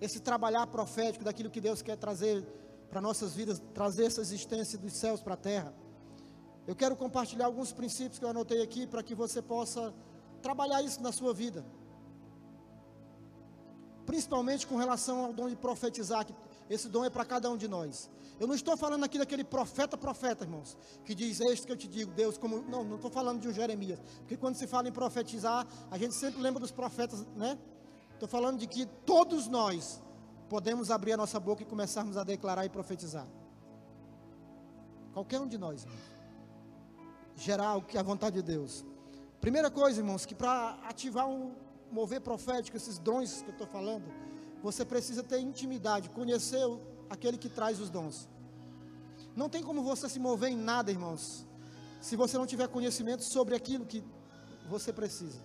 Speaker 3: esse trabalhar profético daquilo que Deus quer trazer para nossas vidas, trazer essa existência dos céus para a terra. Eu quero compartilhar alguns princípios que eu anotei aqui para que você possa trabalhar isso na sua vida. Principalmente com relação ao dom de profetizar, que esse dom é para cada um de nós. Eu não estou falando aqui daquele profeta, profeta, irmãos, que diz, este que eu te digo, Deus, como. Não, não estou falando de um Jeremias. Porque quando se fala em profetizar, a gente sempre lembra dos profetas, né? Estou falando de que todos nós podemos abrir a nossa boca e começarmos a declarar e profetizar. Qualquer um de nós, irmãos. Gerar o que é a vontade de Deus. Primeira coisa, irmãos, que para ativar um mover profético, esses dons que eu estou falando, você precisa ter intimidade, conhecer aquele que traz os dons. Não tem como você se mover em nada, irmãos, se você não tiver conhecimento sobre aquilo que você precisa,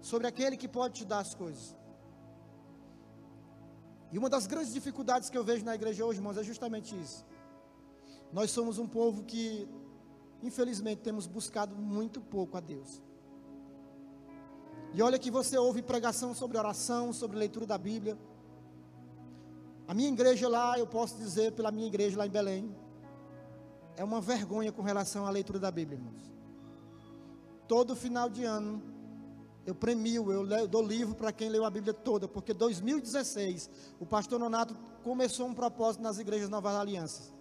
Speaker 3: sobre aquele que pode te dar as coisas. E uma das grandes dificuldades que eu vejo na igreja hoje, irmãos, é justamente isso. Nós somos um povo que, infelizmente, temos buscado muito pouco a Deus. E olha que você ouve pregação sobre oração, sobre leitura da Bíblia. A minha igreja lá, eu posso dizer pela minha igreja lá em Belém, é uma vergonha com relação à leitura da Bíblia, irmãos. Todo final de ano, eu premio, eu dou livro para quem leu a Bíblia toda, porque 2016, o pastor Nonato começou um propósito nas igrejas Novas Alianças.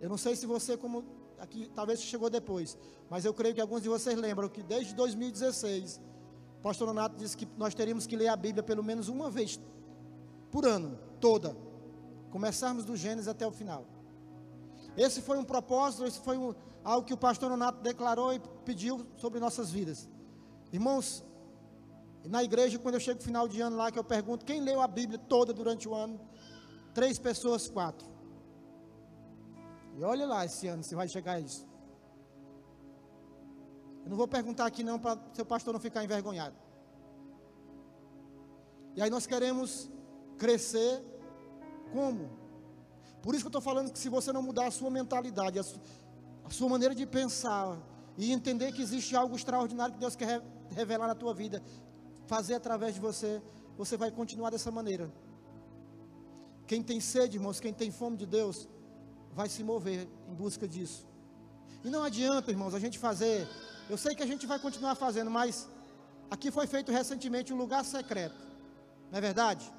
Speaker 3: Eu não sei se você, como aqui, talvez chegou depois, mas eu creio que alguns de vocês lembram que desde 2016, o pastor Nonato disse que nós teríamos que ler a Bíblia pelo menos uma vez por ano, toda. Começarmos do Gênesis até o final. Esse foi um propósito, esse foi um, algo que o pastor Nonato declarou e pediu sobre nossas vidas. Irmãos, na igreja, quando eu chego no final de ano lá, que eu pergunto quem leu a Bíblia toda durante o ano, três pessoas, quatro. E olha lá esse ano se vai chegar a isso. Eu não vou perguntar aqui não para seu pastor não ficar envergonhado. E aí nós queremos crescer como? Por isso que eu estou falando que se você não mudar a sua mentalidade, a, a sua maneira de pensar, e entender que existe algo extraordinário que Deus quer revelar na tua vida, fazer através de você, você vai continuar dessa maneira. Quem tem sede, irmãos, quem tem fome de Deus, vai se mover em busca disso. E não adianta, irmãos, a gente fazer. Eu sei que a gente vai continuar fazendo, mas aqui foi feito recentemente um lugar secreto. Não é verdade?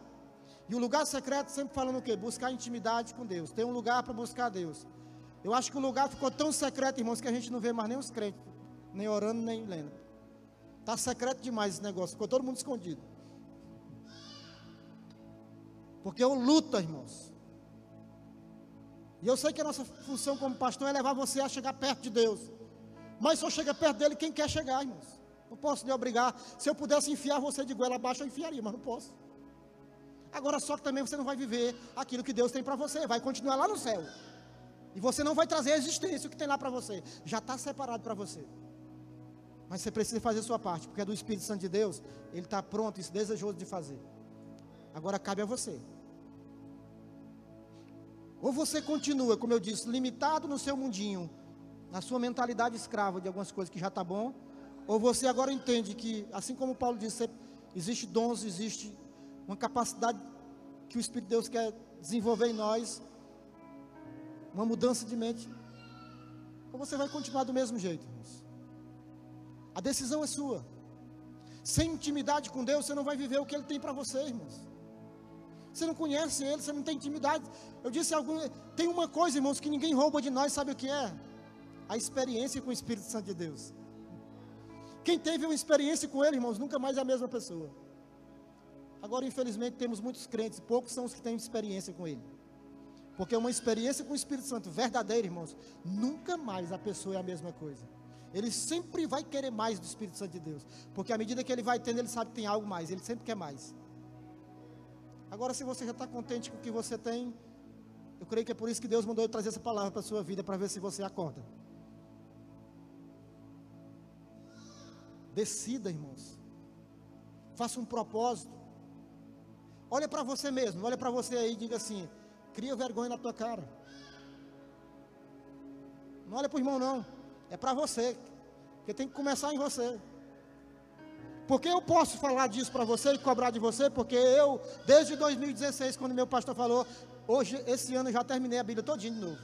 Speaker 3: E o lugar secreto sempre falando o quê? Buscar intimidade com Deus. Tem um lugar para buscar Deus. Eu acho que o lugar ficou tão secreto, irmãos, que a gente não vê mais nem os crentes, nem orando, nem lendo. Está secreto demais esse negócio, ficou todo mundo escondido. Porque eu luto, irmãos. E eu sei que a nossa função como pastor é levar você a chegar perto de Deus. Mas só chega perto dele quem quer chegar, irmãos. Não posso lhe obrigar. Se eu pudesse enfiar você de goela abaixo, eu enfiaria, mas não posso. Agora só que também você não vai viver aquilo que Deus tem para você, vai continuar lá no céu. E você não vai trazer a existência o que tem lá para você. Já está separado para você. Mas você precisa fazer sua parte, porque é do Espírito Santo de Deus, ele está pronto e desejoso de fazer. Agora cabe a você. Ou você continua, como eu disse, limitado no seu mundinho, na sua mentalidade escrava de algumas coisas que já está bom, ou você agora entende que, assim como Paulo disse, existe dons, existe uma capacidade que o Espírito de Deus quer desenvolver em nós, uma mudança de mente, ou você vai continuar do mesmo jeito, irmãos. A decisão é sua. Sem intimidade com Deus, você não vai viver o que Ele tem para você, irmãos. Você não conhece Ele, você não tem intimidade. Eu disse algum, tem uma coisa, irmãos, que ninguém rouba de nós, sabe o que é? A experiência com o Espírito Santo de Deus. Quem teve uma experiência com Ele, irmãos, nunca mais é a mesma pessoa. Agora, infelizmente, temos muitos crentes, poucos são os que têm experiência com Ele. Porque uma experiência com o Espírito Santo verdadeira, irmãos, nunca mais a pessoa é a mesma coisa. Ele sempre vai querer mais do Espírito Santo de Deus. Porque à medida que ele vai tendo, ele sabe que tem algo mais. Ele sempre quer mais. Agora, se você já está contente com o que você tem, eu creio que é por isso que Deus mandou eu trazer essa palavra para a sua vida, para ver se você acorda. Decida, irmãos. Faça um propósito. Olha para você mesmo, olha para você aí e diga assim: cria vergonha na tua cara. Não olha para o irmão, não. É para você. Porque tem que começar em você. Porque eu posso falar disso para você e cobrar de você, porque eu, desde 2016, quando meu pastor falou, hoje, esse ano, já terminei a Bíblia todinha de novo.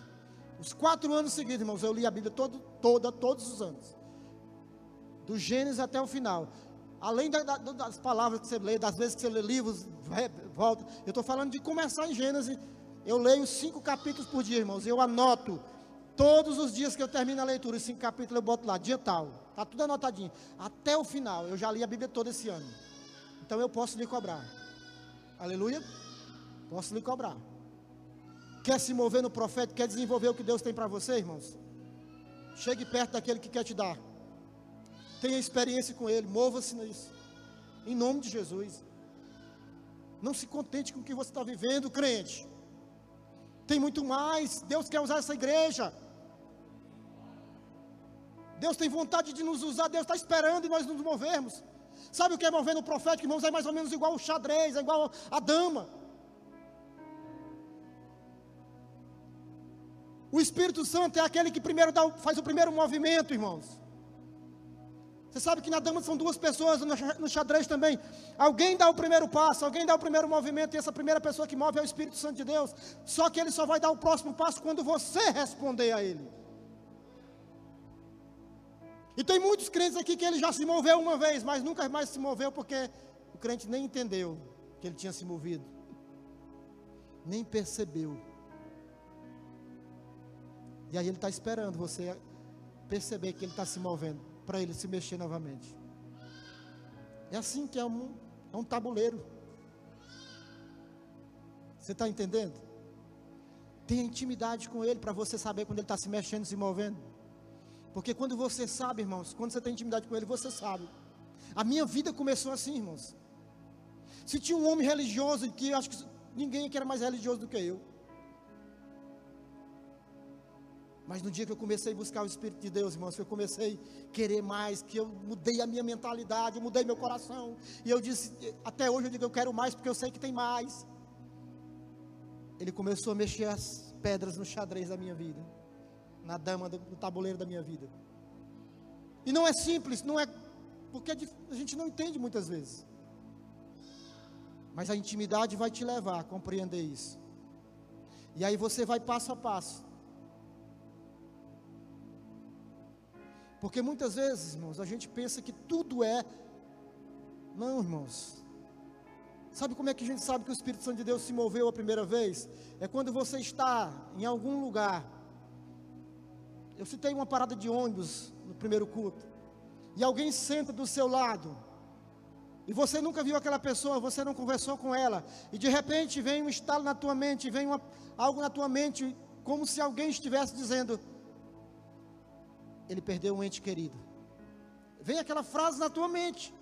Speaker 3: Os quatro anos seguidos, irmãos, eu li a Bíblia todo, toda, todos os anos. Do Gênesis até o final. Além da, da, das palavras que você lê, das vezes que você lê livros, volta. Eu estou falando de começar em Gênesis. Eu leio cinco capítulos por dia, irmãos. Eu anoto todos os dias que eu termino a leitura, os cinco capítulos eu boto lá, dia tal. Está tudo anotadinho. Até o final. Eu já li a Bíblia toda esse ano. Então eu posso lhe cobrar. Aleluia. Posso lhe cobrar. Quer se mover no profeta, quer desenvolver o que Deus tem para você, irmãos? Chegue perto daquele que quer te dar. Tenha experiência com ele, mova-se nisso. Em nome de Jesus. Não se contente com o que você está vivendo, crente. Tem muito mais. Deus quer usar essa igreja. Deus tem vontade de nos usar. Deus está esperando e nós nos movermos. Sabe o que é mover no profético, irmãos? É mais ou menos igual o xadrez, é igual a dama. O Espírito Santo é aquele que primeiro dá, faz o primeiro movimento, irmãos. Você sabe que na dama são duas pessoas, no xadrez também. Alguém dá o primeiro passo, alguém dá o primeiro movimento, e essa primeira pessoa que move é o Espírito Santo de Deus. Só que ele só vai dar o próximo passo quando você responder a ele. E tem muitos crentes aqui que ele já se moveu uma vez, mas nunca mais se moveu porque o crente nem entendeu que ele tinha se movido, nem percebeu. E aí ele está esperando você perceber que ele está se movendo, para ele se mexer novamente. É assim que é um, é um tabuleiro. Você está entendendo? Tenha intimidade com ele para você saber quando ele está se mexendo, se movendo. Porque quando você sabe, irmãos, quando você tem intimidade com ele, você sabe. A minha vida começou assim, irmãos. Se tinha um homem religioso, que acho que ninguém aqui era mais religioso do que eu. Mas no dia que eu comecei a buscar o Espírito de Deus, irmãos, que eu comecei a querer mais, que eu mudei a minha mentalidade, eu mudei meu coração. E eu disse, até hoje eu digo, eu quero mais porque eu sei que tem mais. Ele começou a mexer as pedras no xadrez da minha vida, na dama do, no tabuleiro da minha vida. E não é simples, não é porque a gente não entende muitas vezes. Mas a intimidade vai te levar a compreender isso. E aí você vai passo a passo Porque muitas vezes, irmãos, a gente pensa que tudo é. Não, irmãos. Sabe como é que a gente sabe que o Espírito Santo de Deus se moveu a primeira vez? É quando você está em algum lugar. Eu citei uma parada de ônibus no primeiro culto. E alguém senta do seu lado. E você nunca viu aquela pessoa, você não conversou com ela. E de repente vem um estalo na tua mente, vem uma, algo na tua mente, como se alguém estivesse dizendo: ele perdeu um ente querido. Vem aquela frase na tua mente.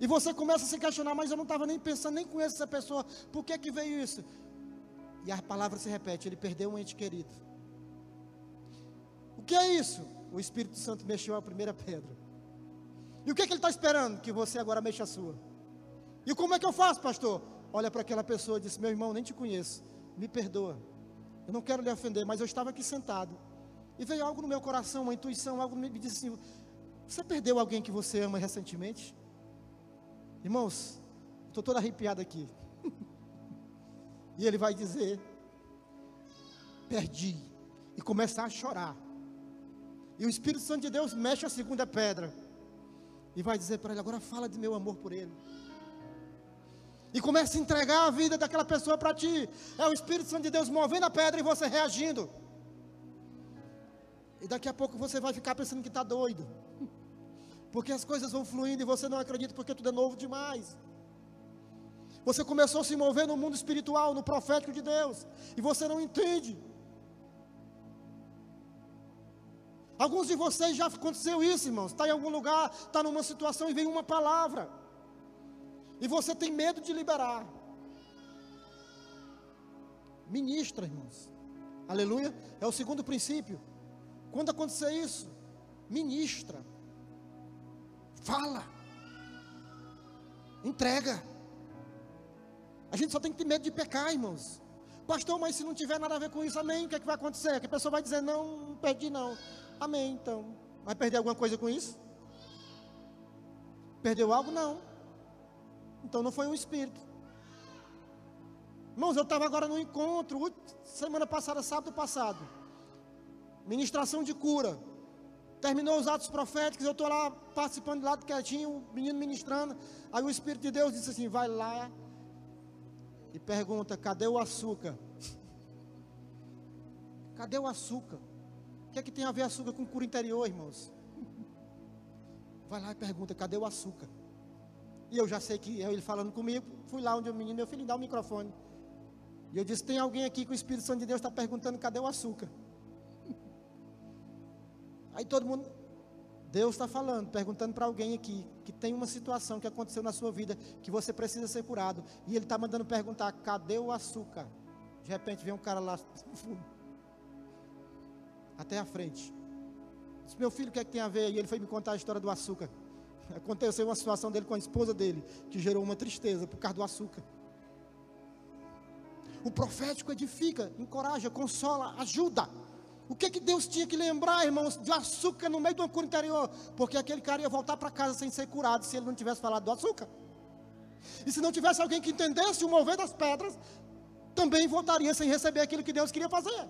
Speaker 3: E você começa a se questionar, mas eu não estava nem pensando, nem conheço essa pessoa, por que que veio isso? E a palavra se repete, ele perdeu um ente querido. O que é isso? O Espírito Santo mexeu a primeira pedra. E o que, é que ele está esperando? Que você agora mexa a sua. E como é que eu faço, pastor? Olha para aquela pessoa e diz: Meu irmão, nem te conheço, me perdoa. Eu não quero lhe ofender, mas eu estava aqui sentado. E veio algo no meu coração, uma intuição, algo me disse assim: Você perdeu alguém que você ama recentemente? Irmãos, estou todo arrepiado aqui. e ele vai dizer: Perdi. E começar a chorar. E o Espírito Santo de Deus mexe a segunda pedra. E vai dizer para ele: Agora fala de meu amor por ele. E começa a entregar a vida daquela pessoa para ti. É o Espírito Santo de Deus movendo a pedra e você reagindo. E daqui a pouco você vai ficar pensando que está doido. Porque as coisas vão fluindo e você não acredita porque tudo é novo demais. Você começou a se mover no mundo espiritual, no profético de Deus, e você não entende. Alguns de vocês já aconteceu isso, irmãos. Está em algum lugar, está numa situação e vem uma palavra, e você tem medo de liberar. Ministra, irmãos. Aleluia. É o segundo princípio. Quando acontecer isso, ministra, fala, entrega. A gente só tem que ter medo de pecar, irmãos. Pastor, mas se não tiver nada a ver com isso, amém. O que, é que vai acontecer? Que a pessoa vai dizer, não, não perdi não. Amém, então. Vai perder alguma coisa com isso? Perdeu algo? Não. Então não foi um espírito. Irmãos, eu estava agora no encontro, semana passada, sábado passado. Ministração de cura. Terminou os atos proféticos, eu estou lá participando de lado quietinho, o menino ministrando. Aí o Espírito de Deus disse assim: vai lá e pergunta: cadê o açúcar? Cadê o açúcar? O que é que tem a ver açúcar com cura interior, irmãos? Vai lá e pergunta: cadê o açúcar? E eu já sei que é ele falando comigo. Fui lá onde o menino, meu filho, dá o microfone. E eu disse: tem alguém aqui que o Espírito Santo de Deus está perguntando: cadê o açúcar? Aí todo mundo, Deus está falando, perguntando para alguém aqui que tem uma situação que aconteceu na sua vida que você precisa ser curado. E Ele está mandando perguntar: cadê o açúcar? De repente vem um cara lá até a frente. Meu filho, o que é que tem a ver? E ele foi me contar a história do açúcar. Aconteceu uma situação dele com a esposa dele, que gerou uma tristeza por causa do açúcar. O profético edifica, encoraja, consola, ajuda. O que, que Deus tinha que lembrar, irmãos, de açúcar no meio de uma cura interior? Porque aquele cara ia voltar para casa sem ser curado se ele não tivesse falado do açúcar. E se não tivesse alguém que entendesse o mover das pedras, também voltaria sem receber aquilo que Deus queria fazer.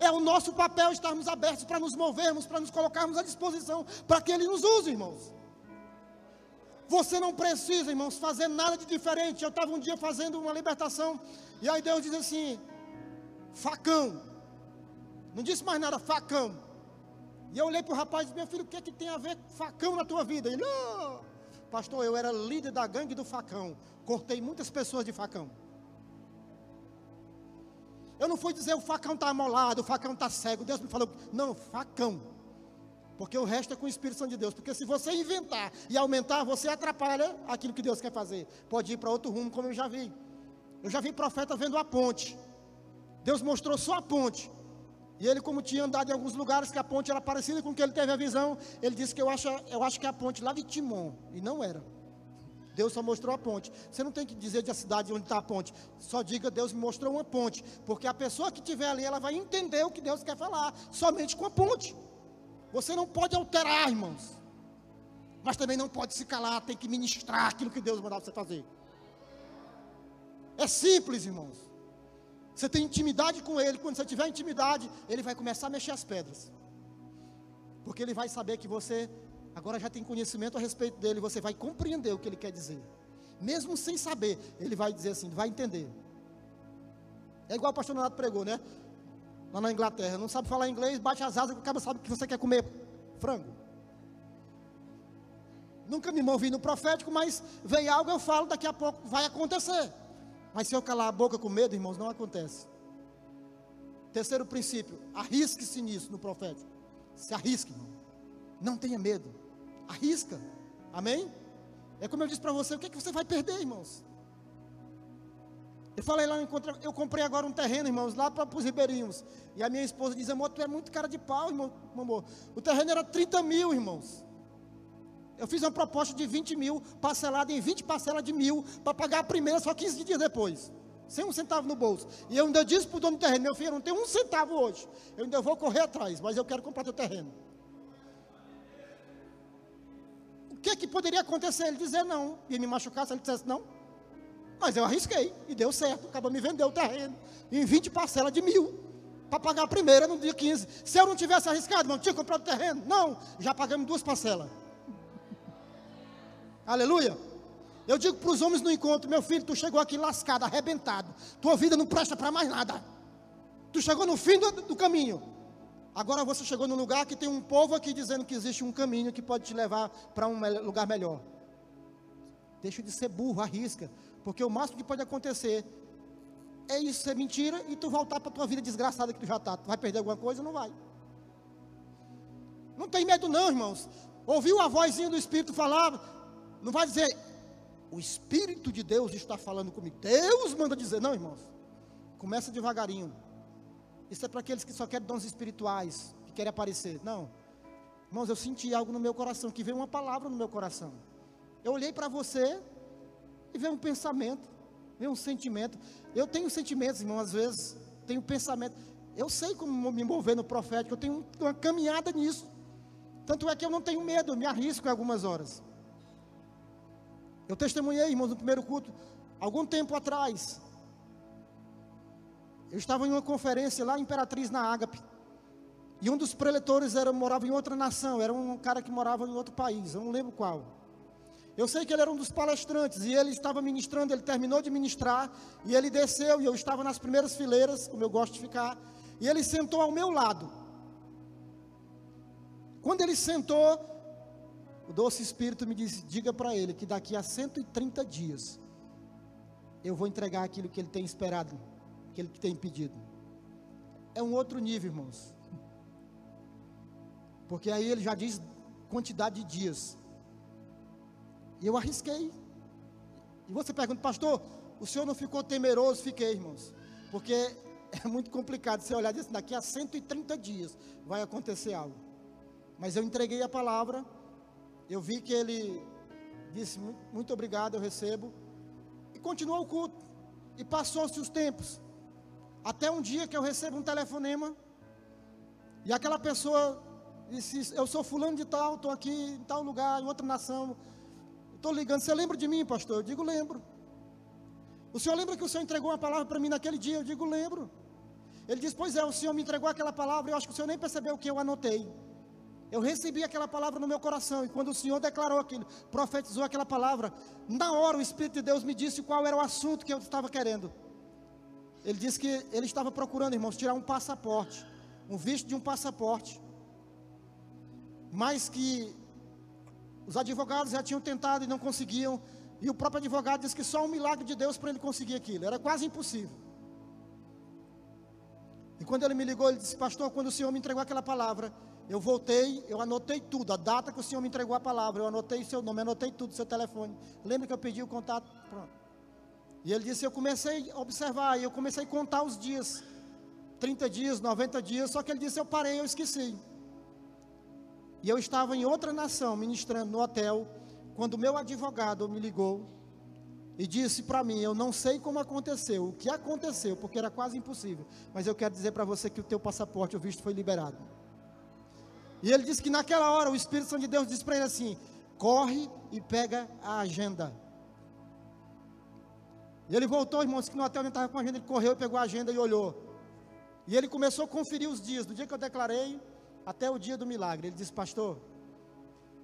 Speaker 3: É o nosso papel estarmos abertos para nos movermos, para nos colocarmos à disposição, para que Ele nos use, irmãos. Você não precisa, irmãos, fazer nada de diferente. Eu estava um dia fazendo uma libertação, e aí Deus diz assim: facão. Não disse mais nada, facão. E eu olhei para o rapaz e disse: Meu filho, o que, é que tem a ver facão na tua vida? Ele, não, pastor, eu era líder da gangue do facão. Cortei muitas pessoas de facão. Eu não fui dizer o facão está amolado, o facão está cego. Deus me falou, não, facão. Porque o resto é com o Espírito Santo de Deus. Porque se você inventar e aumentar, você atrapalha aquilo que Deus quer fazer. Pode ir para outro rumo, como eu já vi. Eu já vi profeta vendo a ponte. Deus mostrou só a ponte. E ele, como tinha andado em alguns lugares que a ponte era parecida com o que ele teve a visão, ele disse que eu acho, eu acho que é a ponte lá de Timon. E não era. Deus só mostrou a ponte. Você não tem que dizer de a cidade onde está a ponte. Só diga, Deus me mostrou uma ponte. Porque a pessoa que estiver ali, ela vai entender o que Deus quer falar. Somente com a ponte. Você não pode alterar, irmãos. Mas também não pode se calar, tem que ministrar aquilo que Deus mandar você fazer. É simples, irmãos. Você tem intimidade com Ele. Quando você tiver intimidade, Ele vai começar a mexer as pedras. Porque Ele vai saber que você agora já tem conhecimento a respeito dele. Você vai compreender o que Ele quer dizer. Mesmo sem saber, Ele vai dizer assim, vai entender. É igual o pastor Donato pregou, né? Lá na Inglaterra. Não sabe falar inglês, bate as asas, acaba sabe que você quer comer frango. Nunca me movi no profético, mas veio algo, eu falo, daqui a pouco vai acontecer. Mas se eu calar a boca com medo, irmãos, não acontece. Terceiro princípio, arrisque-se nisso no profético. Se arrisque, irmão. Não tenha medo. Arrisca. Amém? É como eu disse para você, o que, é que você vai perder, irmãos? Eu falei lá, eu comprei agora um terreno, irmãos, lá para os ribeirinhos. E a minha esposa diz, amor, tu é muito cara de pau, irmão, amor. O terreno era 30 mil, irmãos. Eu fiz uma proposta de 20 mil, parcelada em 20 parcelas de mil, para pagar a primeira só 15 dias depois. Sem um centavo no bolso. E eu ainda disse para o dono do terreno, meu filho, eu não tenho um centavo hoje. Eu ainda vou correr atrás, mas eu quero comprar teu terreno. O que que poderia acontecer? Ele dizer não. Ia me machucar se ele dissesse não. Mas eu arrisquei e deu certo. Acabou me vendeu o terreno em 20 parcelas de mil. Para pagar a primeira no dia 15. Se eu não tivesse arriscado, não tinha comprado o terreno? Não. Já pagamos duas parcelas. Aleluia. Eu digo para os homens no encontro, meu filho, tu chegou aqui lascado, arrebentado. Tua vida não presta para mais nada. Tu chegou no fim do, do caminho. Agora você chegou num lugar que tem um povo aqui dizendo que existe um caminho que pode te levar para um lugar melhor. Deixa de ser burro, arrisca. Porque o máximo que pode acontecer é isso ser mentira e tu voltar para tua vida desgraçada que tu já está. Tu vai perder alguma coisa? Não vai. Não tem medo não, irmãos. Ouviu a vozinha do Espírito falar, não vai dizer, o Espírito de Deus está falando comigo. Deus manda dizer, não, irmãos. Começa devagarinho. Isso é para aqueles que só querem dons espirituais, que querem aparecer. Não. Irmãos, eu senti algo no meu coração, que veio uma palavra no meu coração. Eu olhei para você e veio um pensamento, veio um sentimento. Eu tenho sentimentos, irmão, às vezes, tenho pensamento. Eu sei como me mover no profético, eu tenho uma caminhada nisso. Tanto é que eu não tenho medo, eu me arrisco em algumas horas. Eu testemunhei, irmãos, no primeiro culto, algum tempo atrás. Eu estava em uma conferência lá em Imperatriz, na Ágape. E um dos preletores era, morava em outra nação, era um cara que morava em outro país, eu não lembro qual. Eu sei que ele era um dos palestrantes e ele estava ministrando, ele terminou de ministrar e ele desceu e eu estava nas primeiras fileiras, como eu gosto de ficar, e ele sentou ao meu lado. Quando ele sentou, o doce Espírito me disse: diga para ele que daqui a 130 dias eu vou entregar aquilo que ele tem esperado, aquilo que tem pedido. É um outro nível, irmãos. Porque aí ele já diz quantidade de dias. E eu arrisquei. E você pergunta, pastor, o senhor não ficou temeroso? Fiquei, irmãos. Porque é muito complicado você olhar disso, daqui a 130 dias vai acontecer algo. Mas eu entreguei a palavra, eu vi que ele disse, muito obrigado, eu recebo. E continuou o culto. E passou-se os tempos. Até um dia que eu recebo um telefonema. E aquela pessoa disse, eu sou fulano de tal, estou aqui em tal lugar, em outra nação. Estou ligando, você lembra de mim, pastor? Eu digo, lembro. O senhor lembra que o senhor entregou uma palavra para mim naquele dia? Eu digo, lembro. Ele diz, pois é, o senhor me entregou aquela palavra, eu acho que o senhor nem percebeu o que eu anotei. Eu recebi aquela palavra no meu coração, e quando o senhor declarou aquilo, profetizou aquela palavra, na hora o Espírito de Deus me disse qual era o assunto que eu estava querendo. Ele disse que ele estava procurando, irmãos, tirar um passaporte, um visto de um passaporte, mas que os advogados já tinham tentado e não conseguiam. E o próprio advogado disse que só um milagre de Deus para ele conseguir aquilo. Era quase impossível. E quando ele me ligou, ele disse: Pastor, quando o Senhor me entregou aquela palavra, eu voltei, eu anotei tudo. A data que o Senhor me entregou a palavra, eu anotei seu nome, anotei tudo, seu telefone. Lembra que eu pedi o contato? Pronto. E ele disse: Eu comecei a observar, e eu comecei a contar os dias. 30 dias, 90 dias. Só que ele disse: Eu parei, eu esqueci. E eu estava em outra nação ministrando no hotel, quando o meu advogado me ligou e disse para mim: Eu não sei como aconteceu, o que aconteceu, porque era quase impossível, mas eu quero dizer para você que o teu passaporte, o visto, foi liberado. E ele disse que naquela hora o Espírito Santo de Deus disse para ele assim: Corre e pega a agenda. E ele voltou, irmãos, que no hotel ele estava com a agenda, ele correu e pegou a agenda e olhou. E ele começou a conferir os dias. Do dia que eu declarei, até o dia do milagre. Ele disse, pastor,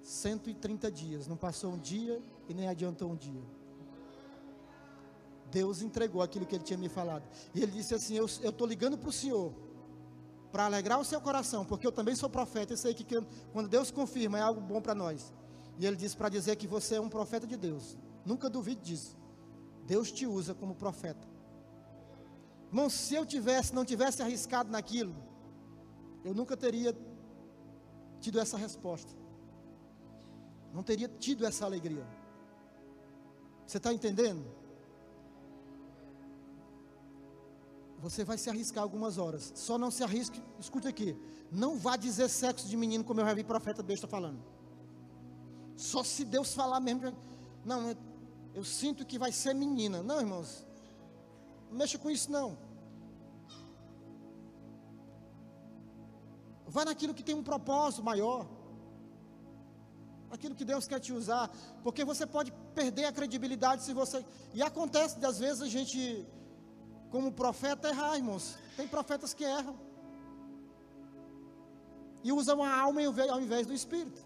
Speaker 3: 130 dias, não passou um dia e nem adiantou um dia. Deus entregou aquilo que ele tinha me falado. E ele disse assim: Eu estou ligando para o Senhor, para alegrar o seu coração, porque eu também sou profeta. Eu sei que quando Deus confirma é algo bom para nós. E ele disse para dizer que você é um profeta de Deus. Nunca duvide disso. Deus te usa como profeta. Irmão, se eu tivesse, não tivesse arriscado naquilo, eu nunca teria tido essa resposta. Não teria tido essa alegria. Você está entendendo? Você vai se arriscar algumas horas. Só não se arrisque, escute aqui. Não vá dizer sexo de menino, como eu já vi profeta besta falando. Só se Deus falar mesmo. Não, eu, eu sinto que vai ser menina. Não, irmãos. Não mexa com isso, não. Vai naquilo que tem um propósito maior. Aquilo que Deus quer te usar. Porque você pode perder a credibilidade se você. E acontece, às vezes, a gente, como profeta, errar, irmãos. Tem profetas que erram. E usam a alma ao invés do espírito.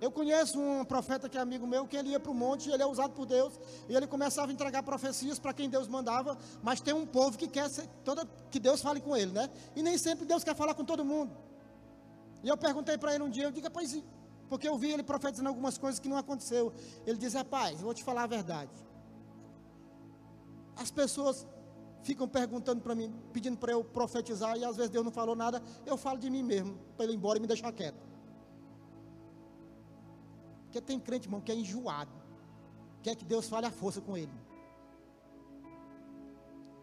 Speaker 3: Eu conheço um profeta que é amigo meu, que ele ia para o monte, ele é usado por Deus, e ele começava a entregar profecias para quem Deus mandava, mas tem um povo que quer ser, toda, que Deus fale com ele, né? E nem sempre Deus quer falar com todo mundo. E eu perguntei para ele um dia, eu digo, pois, porque eu vi ele profetizando algumas coisas que não aconteceu. Ele diz, rapaz, vou te falar a verdade. As pessoas ficam perguntando para mim, pedindo para eu profetizar, e às vezes Deus não falou nada, eu falo de mim mesmo, para ele ir embora e me deixar quieto. Porque tem crente, irmão, que é enjoado. Quer que Deus fale a força com ele.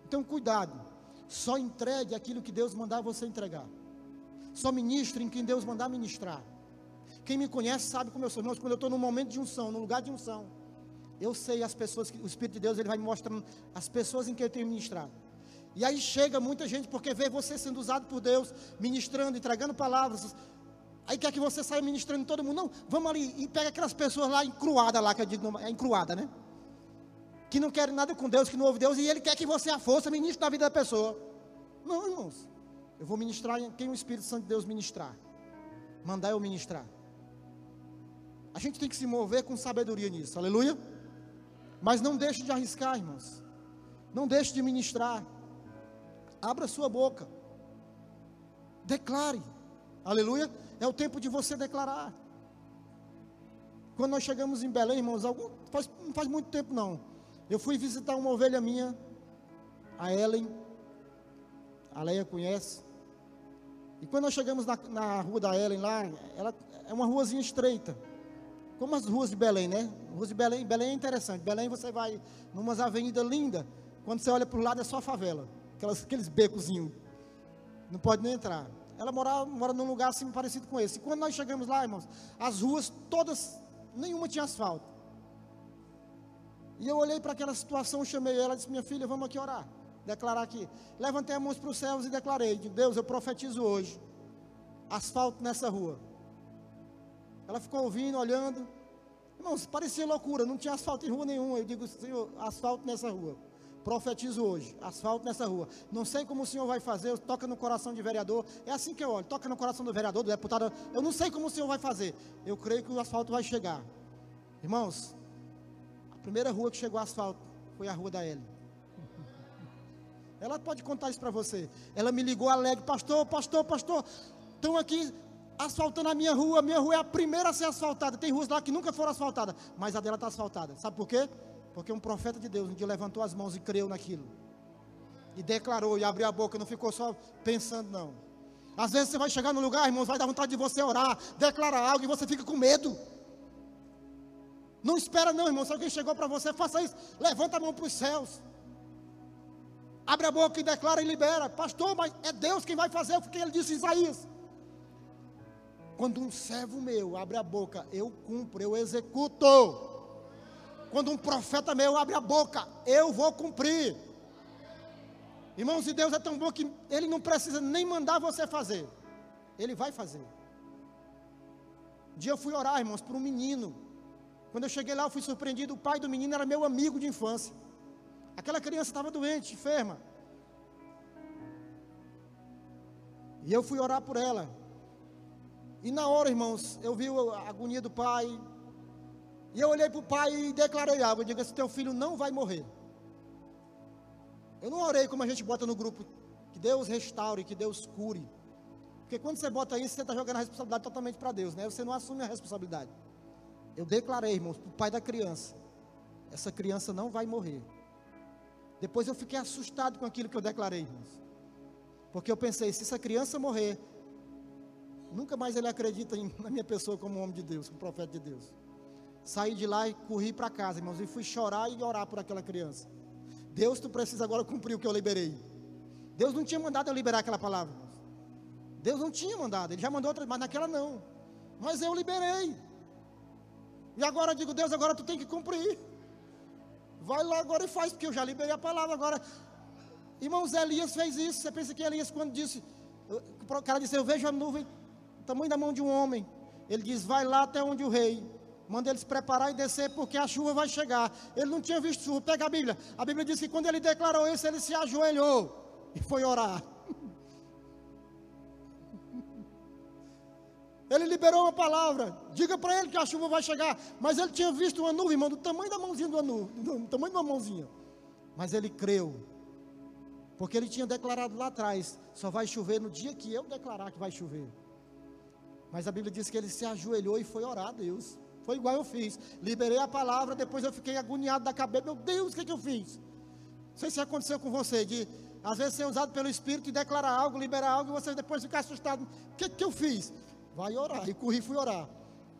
Speaker 3: Então, cuidado. Só entregue aquilo que Deus mandar você entregar. Só ministre em quem Deus mandar ministrar. Quem me conhece sabe como eu sou. Irmãos, quando eu estou num momento de unção, num lugar de unção, eu sei as pessoas, que o Espírito de Deus ele vai me mostrando as pessoas em que eu tenho ministrado. E aí chega muita gente porque vê você sendo usado por Deus, ministrando, entregando palavras, Aí quer que você saia ministrando todo mundo. Não, vamos ali e pega aquelas pessoas lá encruadas lá, que eu digo, é encruada, né? Que não querem nada com Deus, que não ouve Deus, e ele quer que você a força ministre na vida da pessoa. Não, irmãos. Eu vou ministrar em quem o Espírito Santo de Deus ministrar. Mandar eu ministrar. A gente tem que se mover com sabedoria nisso, aleluia. Mas não deixe de arriscar, irmãos. Não deixe de ministrar. Abra sua boca. Declare. Aleluia. É o tempo de você declarar. Quando nós chegamos em Belém, irmãos, algum, faz, não faz muito tempo não. Eu fui visitar uma ovelha minha, a Ellen. A Leia conhece. E quando nós chegamos na, na rua da Ellen lá, ela é uma ruazinha estreita. Como as ruas de Belém, né? Ruas de Belém, Belém é interessante. Belém você vai numas avenidas lindas. Quando você olha para o lado é só favela. Aquelas, aqueles becozinhos. Não pode nem entrar. Ela mora, mora num lugar assim parecido com esse. E quando nós chegamos lá, irmãos, as ruas todas nenhuma tinha asfalto. E eu olhei para aquela situação, chamei ela disse: Minha filha, vamos aqui orar. Declarar aqui. Levantei as mãos para os céus e declarei: Deus, eu profetizo hoje. Asfalto nessa rua. Ela ficou ouvindo, olhando. Irmãos, parecia loucura, não tinha asfalto em rua nenhuma. Eu digo, Senhor, asfalto nessa rua. Profetizo hoje, asfalto nessa rua. Não sei como o Senhor vai fazer, toca no coração de vereador. É assim que eu olho, toca no coração do vereador, do deputado. Eu não sei como o Senhor vai fazer. Eu creio que o asfalto vai chegar. Irmãos, a primeira rua que chegou asfalto foi a rua da L. Ela pode contar isso para você. Ela me ligou alegre, pastor, pastor, pastor. Estão aqui asfaltando a minha rua. Minha rua é a primeira a ser asfaltada. Tem ruas lá que nunca foram asfaltadas, mas a dela está asfaltada. Sabe por quê? Porque um profeta de Deus um dia levantou as mãos e creu naquilo. E declarou e abriu a boca, não ficou só pensando, não. Às vezes você vai chegar no lugar, irmãos, vai dar vontade de você orar, declarar algo e você fica com medo. Não espera, não, irmão. Se alguém chegou para você, faça isso. Levanta a mão para os céus. Abre a boca e declara e libera. Pastor, mas é Deus quem vai fazer o que ele disse em Isaías. Quando um servo meu abre a boca, eu cumpro, eu executo. Quando um profeta meu abre a boca, eu vou cumprir. Irmãos, e Deus é tão bom que Ele não precisa nem mandar você fazer, Ele vai fazer. Um dia eu fui orar, irmãos, para um menino. Quando eu cheguei lá, eu fui surpreendido. O pai do menino era meu amigo de infância. Aquela criança estava doente, enferma. E eu fui orar por ela. E na hora, irmãos, eu vi a agonia do pai, e eu olhei para o pai e declarei algo. Eu digo: esse teu filho não vai morrer. Eu não orei como a gente bota no grupo. Que Deus restaure, que Deus cure. Porque quando você bota isso, você está jogando a responsabilidade totalmente para Deus, né? Você não assume a responsabilidade. Eu declarei, irmãos, para o pai da criança: essa criança não vai morrer. Depois eu fiquei assustado com aquilo que eu declarei, irmãos. Porque eu pensei: se essa criança morrer, nunca mais ele acredita em, na minha pessoa como homem de Deus, como profeta de Deus. Saí de lá e corri para casa, irmãos, e fui chorar e orar por aquela criança. Deus, tu precisa agora cumprir o que eu liberei. Deus não tinha mandado eu liberar aquela palavra. Deus não tinha mandado, Ele já mandou outra, mas naquela não. Mas eu liberei. E agora eu digo, Deus, agora tu tem que cumprir. Vai lá agora e faz, porque eu já liberei a palavra. Agora, irmãos, Elias fez isso. Você pensa que Elias, quando disse, o cara disse, eu vejo a nuvem, tamanho da mão de um homem. Ele diz, vai lá até onde o rei manda eles preparar e descer porque a chuva vai chegar. Ele não tinha visto chuva. Pega a Bíblia. A Bíblia diz que quando ele declarou isso, ele se ajoelhou e foi orar. Ele liberou uma palavra. Diga para ele que a chuva vai chegar. Mas ele tinha visto uma nuvem, irmão, do tamanho da mãozinha do nuvem, do tamanho de uma mãozinha. Mas ele creu. Porque ele tinha declarado lá atrás: só vai chover no dia que eu declarar que vai chover. Mas a Bíblia diz que ele se ajoelhou e foi orar a Deus. Foi igual eu fiz. Liberei a palavra, depois eu fiquei agoniado da cabeça. Meu Deus, o que, é que eu fiz? Não sei se aconteceu com você, de às vezes ser usado pelo Espírito e declarar algo, liberar algo, e você depois ficar assustado. O que, é que eu fiz? Vai orar. E corri fui orar.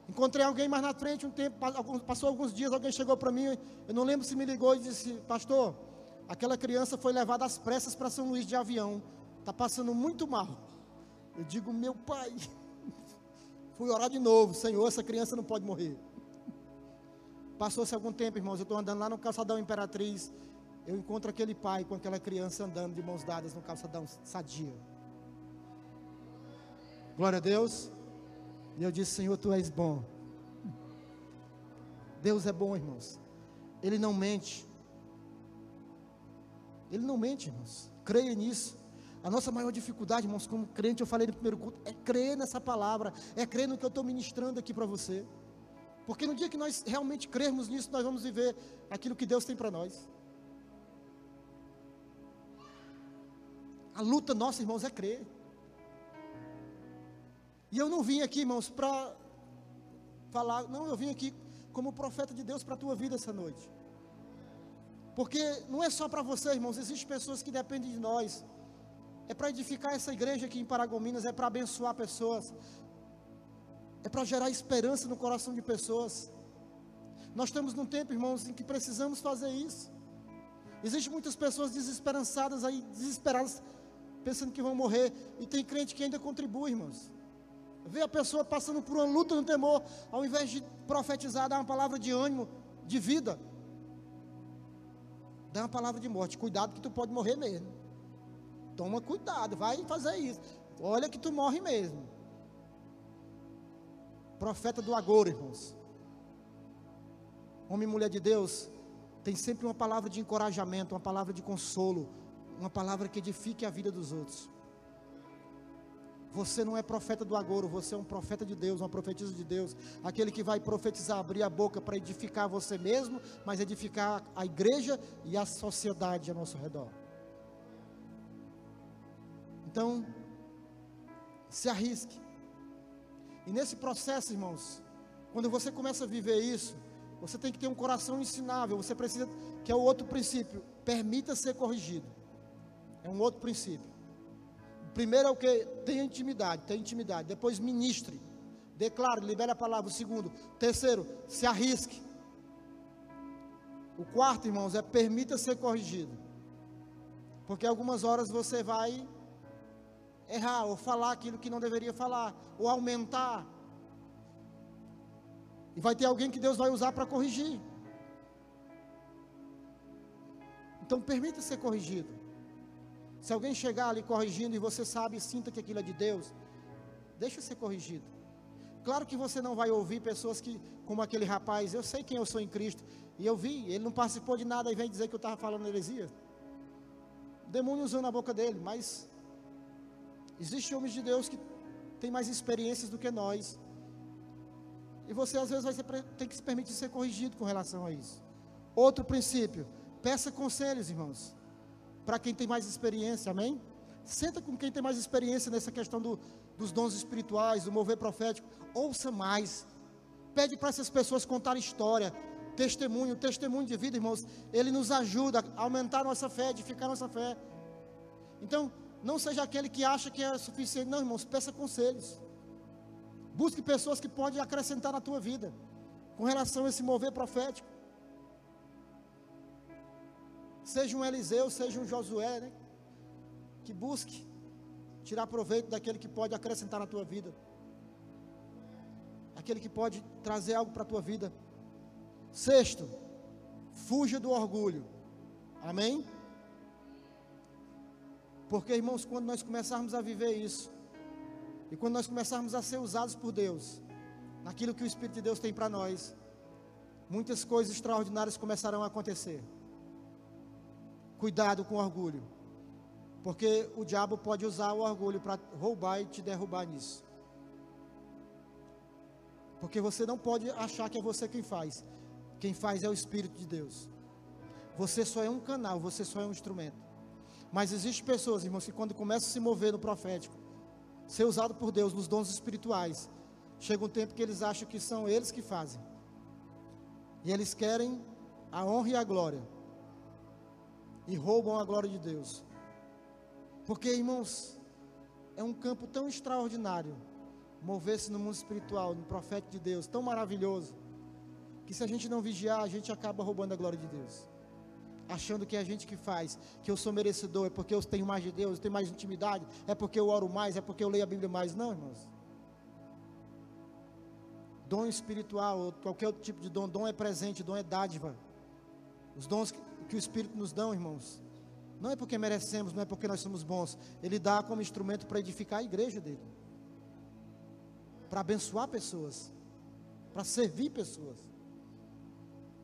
Speaker 3: Encontrei alguém mais na frente um tempo, passou alguns dias, alguém chegou para mim, eu não lembro se me ligou e disse, pastor, aquela criança foi levada às pressas para São Luís de avião, está passando muito mal. Eu digo, meu pai, Fui orar de novo, Senhor, essa criança não pode morrer. Passou-se algum tempo, irmãos, eu estou andando lá no calçadão Imperatriz. Eu encontro aquele pai com aquela criança andando de mãos dadas no calçadão sadia. Glória a Deus. E eu disse, Senhor, tu és bom. Deus é bom, irmãos. Ele não mente. Ele não mente, irmãos. Creia nisso. A nossa maior dificuldade, irmãos, como crente, eu falei no primeiro culto, é crer nessa palavra, é crer no que eu estou ministrando aqui para você. Porque no dia que nós realmente crermos nisso, nós vamos viver aquilo que Deus tem para nós. A luta nossa, irmãos, é crer. E eu não vim aqui, irmãos, para falar, não, eu vim aqui como profeta de Deus para a tua vida essa noite. Porque não é só para você, irmãos, existem pessoas que dependem de nós. É para edificar essa igreja aqui em Paragominas, é para abençoar pessoas. É para gerar esperança no coração de pessoas. Nós estamos num tempo, irmãos, em que precisamos fazer isso. Existem muitas pessoas desesperançadas aí, desesperadas, pensando que vão morrer. E tem crente que ainda contribui, irmãos. Vê a pessoa passando por uma luta no temor, ao invés de profetizar, dar uma palavra de ânimo, de vida, dá uma palavra de morte. Cuidado que tu pode morrer mesmo. Toma cuidado, vai fazer isso. Olha que tu morre mesmo. Profeta do agora, irmãos. Homem e mulher de Deus tem sempre uma palavra de encorajamento, uma palavra de consolo, uma palavra que edifique a vida dos outros. Você não é profeta do agouro, você é um profeta de Deus, uma profetisa de Deus. Aquele que vai profetizar, abrir a boca para edificar você mesmo, mas edificar a igreja e a sociedade ao nosso redor. Então, se arrisque. E nesse processo, irmãos, quando você começa a viver isso, você tem que ter um coração ensinável. Você precisa, que é o outro princípio, permita ser corrigido. É um outro princípio. Primeiro é o que? Tenha intimidade, tenha intimidade. Depois ministre. Declare, libere a palavra. O segundo. Terceiro, se arrisque. O quarto, irmãos, é permita ser corrigido. Porque algumas horas você vai errar, ou falar aquilo que não deveria falar, ou aumentar. E vai ter alguém que Deus vai usar para corrigir. Então permita ser corrigido. Se alguém chegar ali corrigindo e você sabe e sinta que aquilo é de Deus, deixa ser corrigido. Claro que você não vai ouvir pessoas que, como aquele rapaz, eu sei quem eu sou em Cristo, e eu vi, ele não participou de nada e vem dizer que eu estava falando heresia. O demônio usou na boca dele, mas existem homens de Deus que têm mais experiências do que nós. E você às vezes vai ser, tem que se permitir ser corrigido com relação a isso. Outro princípio, peça conselhos, irmãos para quem tem mais experiência, amém? Senta com quem tem mais experiência nessa questão do, dos dons espirituais, do mover profético. Ouça mais. Pede para essas pessoas contar história, testemunho, testemunho de vida, irmãos. Ele nos ajuda a aumentar nossa fé, edificar nossa fé. Então, não seja aquele que acha que é suficiente. Não, irmãos, peça conselhos. Busque pessoas que podem acrescentar na tua vida com relação a esse mover profético. Seja um Eliseu, seja um Josué, né? Que busque tirar proveito daquele que pode acrescentar na tua vida. Aquele que pode trazer algo para a tua vida. Sexto, fuja do orgulho. Amém? Porque, irmãos, quando nós começarmos a viver isso, e quando nós começarmos a ser usados por Deus, naquilo que o Espírito de Deus tem para nós, muitas coisas extraordinárias começarão a acontecer. Cuidado com o orgulho. Porque o diabo pode usar o orgulho para roubar e te derrubar nisso. Porque você não pode achar que é você quem faz. Quem faz é o Espírito de Deus. Você só é um canal, você só é um instrumento. Mas existem pessoas, irmãos, que quando começam a se mover no profético, ser usado por Deus nos dons espirituais, chega um tempo que eles acham que são eles que fazem. E eles querem a honra e a glória e roubam a glória de Deus. Porque, irmãos, é um campo tão extraordinário mover-se no mundo espiritual, no profeta de Deus, tão maravilhoso, que se a gente não vigiar, a gente acaba roubando a glória de Deus. Achando que é a gente que faz, que eu sou merecedor, é porque eu tenho mais de Deus, eu tenho mais intimidade, é porque eu oro mais, é porque eu leio a Bíblia mais. Não, irmãos. Dom espiritual, ou qualquer outro tipo de dom, dom é presente, dom é dádiva. Os dons que o Espírito nos dá, irmãos, não é porque merecemos, não é porque nós somos bons. Ele dá como instrumento para edificar a igreja dele, para abençoar pessoas, para servir pessoas.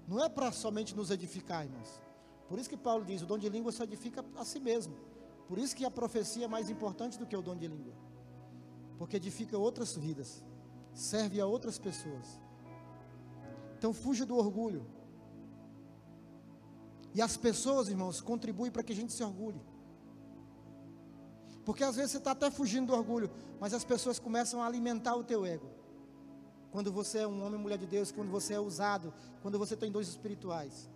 Speaker 3: Não é para somente nos edificar, irmãos. Por isso que Paulo diz: o dom de língua só edifica a si mesmo. Por isso que a profecia é mais importante do que o dom de língua. Porque edifica outras vidas, serve a outras pessoas. Então fuja do orgulho. E as pessoas, irmãos, contribuem para que a gente se orgulhe. Porque às vezes você está até fugindo do orgulho, mas as pessoas começam a alimentar o teu ego. Quando você é um homem e mulher de Deus, quando você é usado, quando você tem dons espirituais.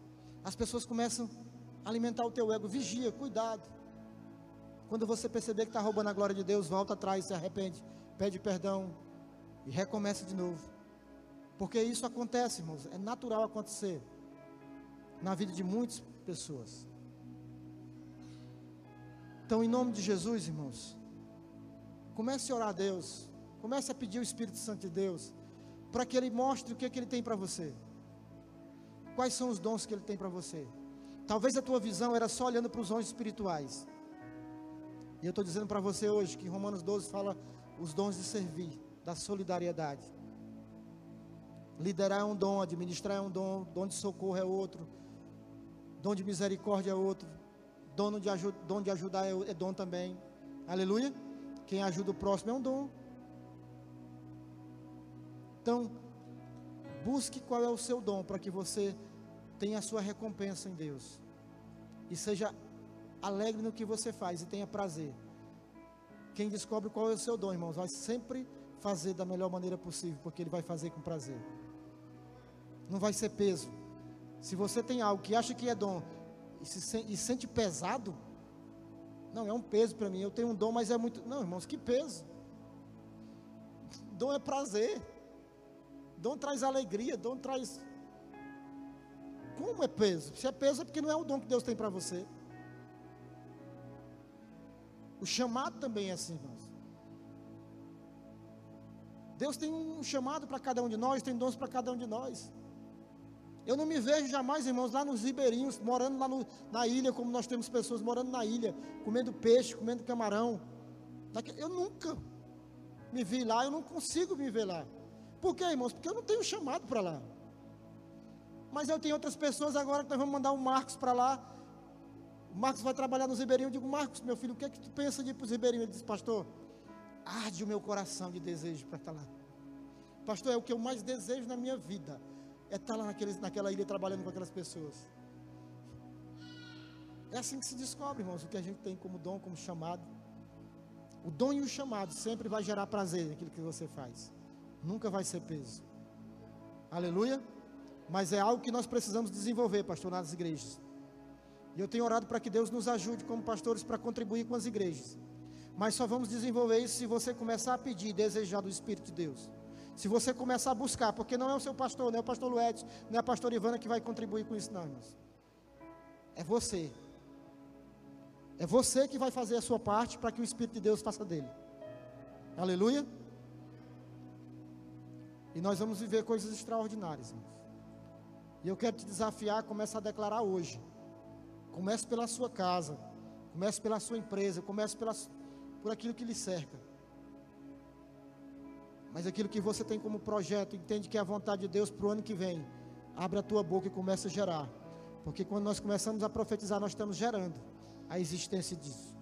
Speaker 3: As pessoas começam a alimentar o teu ego. Vigia, cuidado. Quando você perceber que está roubando a glória de Deus, volta atrás, se arrepende, pede perdão e recomeça de novo. Porque isso acontece, irmãos, é natural acontecer na vida de muitas pessoas. Então, em nome de Jesus, irmãos, comece a orar a Deus, comece a pedir o Espírito Santo de Deus, para que Ele mostre o que, que Ele tem para você, quais são os dons que Ele tem para você. Talvez a tua visão era só olhando para os dons espirituais, e eu estou dizendo para você hoje que Romanos 12 fala os dons de servir, da solidariedade. Liderar é um dom, administrar é um dom, dom de socorro é outro, dom de misericórdia é outro, Dono de, dom de ajudar é, é dom também. Aleluia. Quem ajuda o próximo é um dom. Então, busque qual é o seu dom para que você tenha a sua recompensa em Deus. E seja alegre no que você faz e tenha prazer. Quem descobre qual é o seu dom, irmãos, vai sempre fazer da melhor maneira possível, porque ele vai fazer com prazer. Não vai ser peso. Se você tem algo que acha que é dom e se e sente pesado, não, é um peso para mim. Eu tenho um dom, mas é muito. Não, irmãos, que peso. Dom é prazer. Dom traz alegria. Dom traz. Como é peso? Se é peso é porque não é o dom que Deus tem para você. O chamado também é assim, irmãos. Deus tem um chamado para cada um de nós, tem dons para cada um de nós. Eu não me vejo jamais, irmãos, lá nos ribeirinhos, morando lá no, na ilha, como nós temos pessoas morando na ilha, comendo peixe, comendo camarão. Eu nunca me vi lá, eu não consigo me ver lá. Por quê, irmãos? Porque eu não tenho chamado para lá. Mas eu tenho outras pessoas agora que nós vamos mandar o Marcos para lá. O Marcos vai trabalhar nos ribeirinhos. Eu digo, Marcos, meu filho, o que é que tu pensa de ir para os ribeirinhos? Ele diz, pastor, arde o meu coração de desejo para estar lá. Pastor, é o que eu mais desejo na minha vida é estar lá naqueles, naquela ilha trabalhando com aquelas pessoas. É assim que se descobre, irmãos, o que a gente tem como dom, como chamado. O dom e o chamado sempre vai gerar prazer naquilo que você faz. Nunca vai ser peso. Aleluia. Mas é algo que nós precisamos desenvolver, pastor, nas igrejas. E eu tenho orado para que Deus nos ajude como pastores para contribuir com as igrejas. Mas só vamos desenvolver isso se você começar a pedir e desejar do Espírito de Deus. Se você começar a buscar, porque não é o seu pastor, não é o pastor Luedes, não é a pastora Ivana que vai contribuir com isso, não, irmãos. É você. É você que vai fazer a sua parte para que o Espírito de Deus faça dele. Aleluia. E nós vamos viver coisas extraordinárias, irmãos. E eu quero te desafiar, comece a declarar hoje. Comece pela sua casa, comece pela sua empresa, comece pela, por aquilo que lhe cerca. Mas aquilo que você tem como projeto, entende que é a vontade de Deus para o ano que vem. Abre a tua boca e começa a gerar. Porque quando nós começamos a profetizar, nós estamos gerando a existência disso.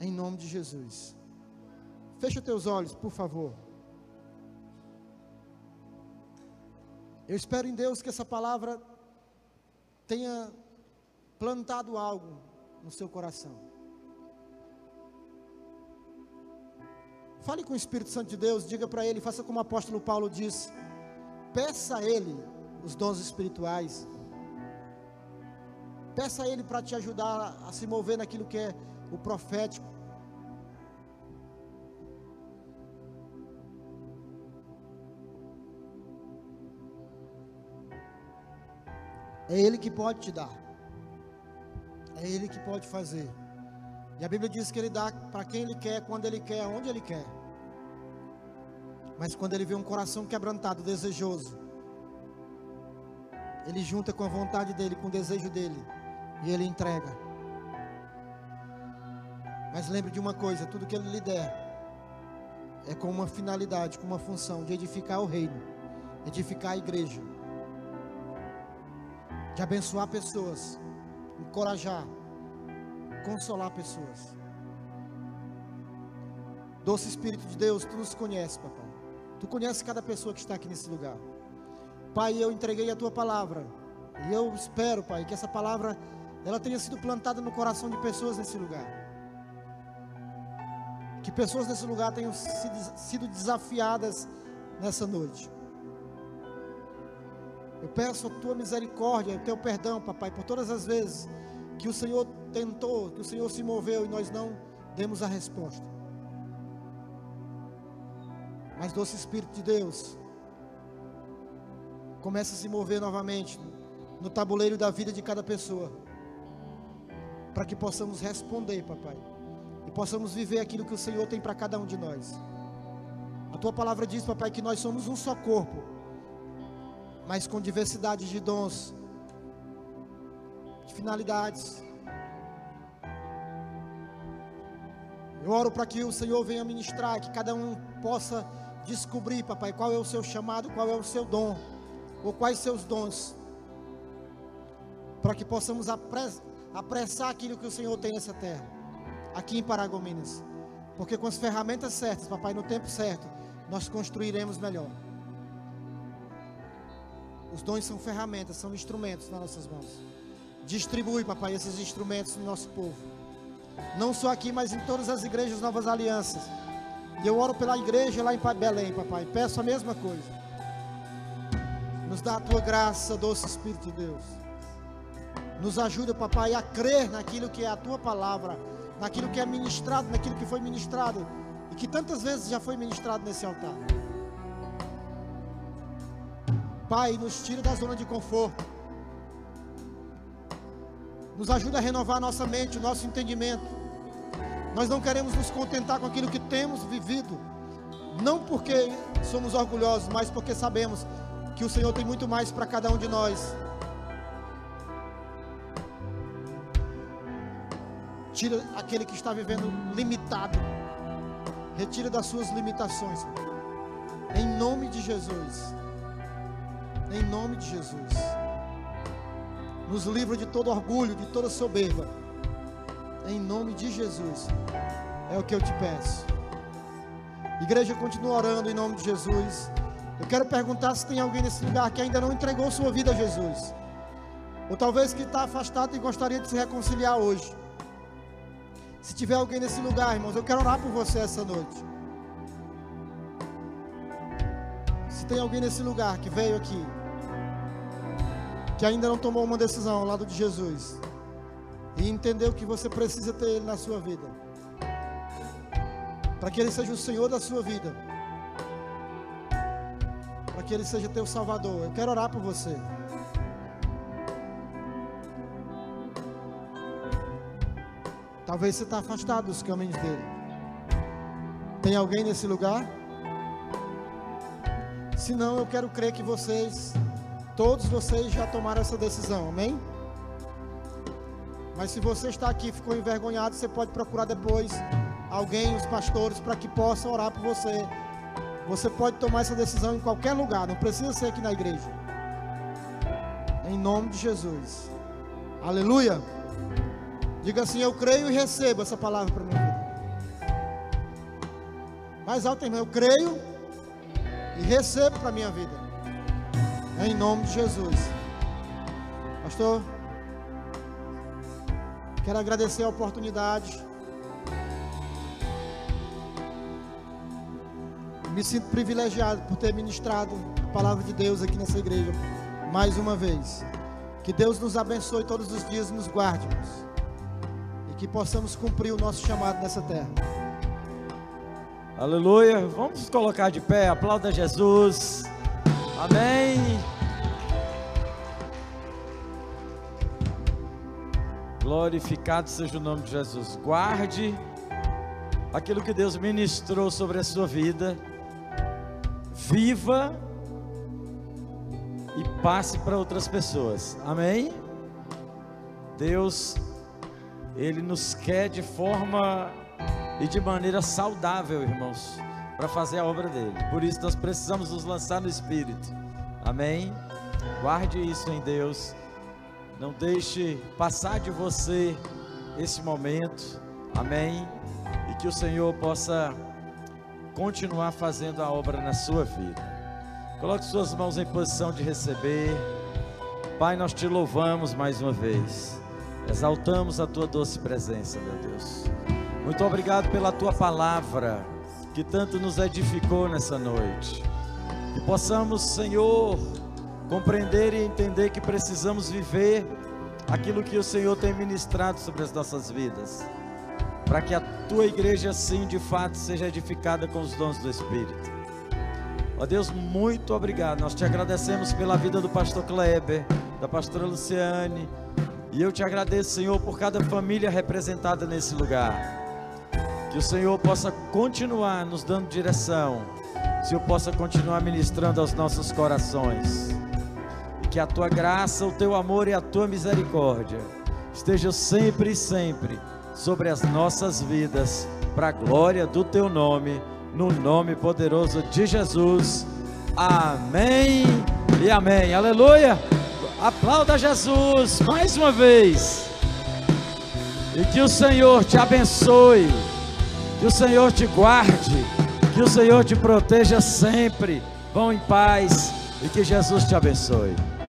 Speaker 3: Em nome de Jesus. Fecha teus olhos, por favor. Eu espero em Deus que essa palavra tenha plantado algo no seu coração. Fale com o Espírito Santo de Deus, diga para ele, faça como o apóstolo Paulo disse: peça a ele os dons espirituais. Peça a ele para te ajudar a se mover naquilo que é o profético. É Ele que pode te dar. É Ele que pode fazer. E a Bíblia diz que Ele dá para quem Ele quer, quando Ele quer, onde Ele quer. Mas quando Ele vê um coração quebrantado, desejoso, Ele junta com a vontade dEle, com o desejo dEle, e Ele entrega. Mas lembre de uma coisa: tudo que Ele lhe der é com uma finalidade, com uma função de edificar o reino, edificar a igreja, de abençoar pessoas, encorajar consolar pessoas. Doce Espírito de Deus, tu nos conheces, papai. Tu conheces cada pessoa que está aqui nesse lugar. Pai, eu entreguei a tua palavra. E eu espero, Pai, que essa palavra ela tenha sido plantada no coração de pessoas nesse lugar. Que pessoas nesse lugar tenham sido desafiadas nessa noite. Peço a tua misericórdia, o teu perdão, papai, por todas as vezes que o Senhor tentou, que o Senhor se moveu e nós não demos a resposta. Mas doce Espírito de Deus, começa a se mover novamente no tabuleiro da vida de cada pessoa, para que possamos responder, papai, e possamos viver aquilo que o Senhor tem para cada um de nós. A tua palavra diz, papai, que nós somos um só corpo, mas com diversidade de dons, de finalidades. Eu oro para que o Senhor venha ministrar, que cada um possa descobrir, papai, qual é o seu chamado, qual é o seu dom, ou quais seus dons, para que possamos apressar aquilo que o Senhor tem nessa terra, aqui em Paragominas, porque com as ferramentas certas, papai, no tempo certo, nós construiremos melhor. Os dons são ferramentas, são instrumentos nas nossas mãos. Distribui, papai, esses instrumentos no nosso povo. Não só aqui, mas em todas as igrejas Novas Alianças. E eu oro pela igreja lá em Belém, papai. Peço a mesma coisa. Nos dá a tua graça, doce Espírito de Deus. Nos ajuda, papai, a crer naquilo que é a tua palavra, naquilo que é ministrado, naquilo que foi ministrado e que tantas vezes já foi ministrado nesse altar. Pai, nos tira da zona de conforto. Nos ajuda a renovar a nossa mente, o nosso entendimento. Nós não queremos nos contentar com aquilo que temos vivido. Não porque somos orgulhosos, mas porque sabemos que o Senhor tem muito mais para cada um de nós. Tira aquele que está vivendo limitado. Retira das suas limitações. Em nome de Jesus. Em nome de Jesus. Nos livra de todo orgulho, de toda soberba. Em nome de Jesus. É o que eu te peço. Igreja, continua orando em nome de Jesus. Eu quero perguntar se tem alguém nesse lugar que ainda não entregou sua vida a Jesus. Ou talvez que está afastado e gostaria de se reconciliar hoje. Se tiver alguém nesse lugar, irmãos, eu quero orar por você essa noite. Se tem alguém nesse lugar que veio aqui que ainda não tomou uma decisão ao lado de Jesus e entendeu que você precisa ter Ele na sua vida, para que Ele seja o Senhor da sua vida, para que Ele seja teu Salvador. Eu quero orar por você. Talvez você está afastado dos caminhos dele. Tem alguém nesse lugar? Se não, eu quero crer que vocês Todos vocês já tomaram essa decisão, amém? Mas se você está aqui e ficou envergonhado, você pode procurar depois alguém, os pastores, para que possam orar por você. Você pode tomar essa decisão em qualquer lugar, não precisa ser aqui na igreja. Em nome de Jesus. Aleluia. Diga assim: Eu creio e recebo essa palavra para minha vida. Mais alto, irmão. Eu creio e recebo para minha vida. Em nome de Jesus. Pastor, quero agradecer a oportunidade. Me sinto privilegiado por ter ministrado a palavra de Deus aqui nessa igreja mais uma vez. Que Deus nos abençoe todos os dias e nos guarde. E que possamos cumprir o nosso chamado nessa terra.
Speaker 1: Aleluia. Vamos colocar de pé. Aplauda Jesus. Amém. Glorificado seja o nome de Jesus. Guarde aquilo que Deus ministrou sobre a sua vida. Viva e passe para outras pessoas. Amém? Deus, Ele nos quer de forma e de maneira saudável, irmãos para fazer a obra dele. Por isso nós precisamos nos lançar no Espírito. Amém? Guarde isso em Deus. Não deixe passar de você esse momento, amém? E que o Senhor possa continuar fazendo a obra na sua vida. Coloque suas mãos em posição de receber. Pai, nós te louvamos mais uma vez. Exaltamos a tua doce presença, meu Deus. Muito obrigado pela tua palavra que tanto nos edificou nessa noite. Que possamos, Senhor, compreender e entender que precisamos viver aquilo que o Senhor tem ministrado sobre as nossas vidas, para que a tua igreja, sim, de fato, seja edificada com os dons do Espírito. Ó Deus, muito obrigado. Nós te agradecemos pela vida do pastor Kleber, da pastora Luciane, e eu te agradeço, Senhor, por cada família representada nesse lugar. Que o Senhor possa continuar nos dando direção, que o Senhor possa continuar ministrando aos nossos corações que a tua graça, o teu amor e a tua misericórdia estejam sempre e sempre sobre as nossas vidas, para a glória do teu nome, no nome poderoso de Jesus. Amém e amém. Aleluia. Aplauda Jesus mais uma vez. E que o Senhor te abençoe, que o Senhor te guarde, que o Senhor te proteja sempre. Vão em paz e que Jesus te abençoe.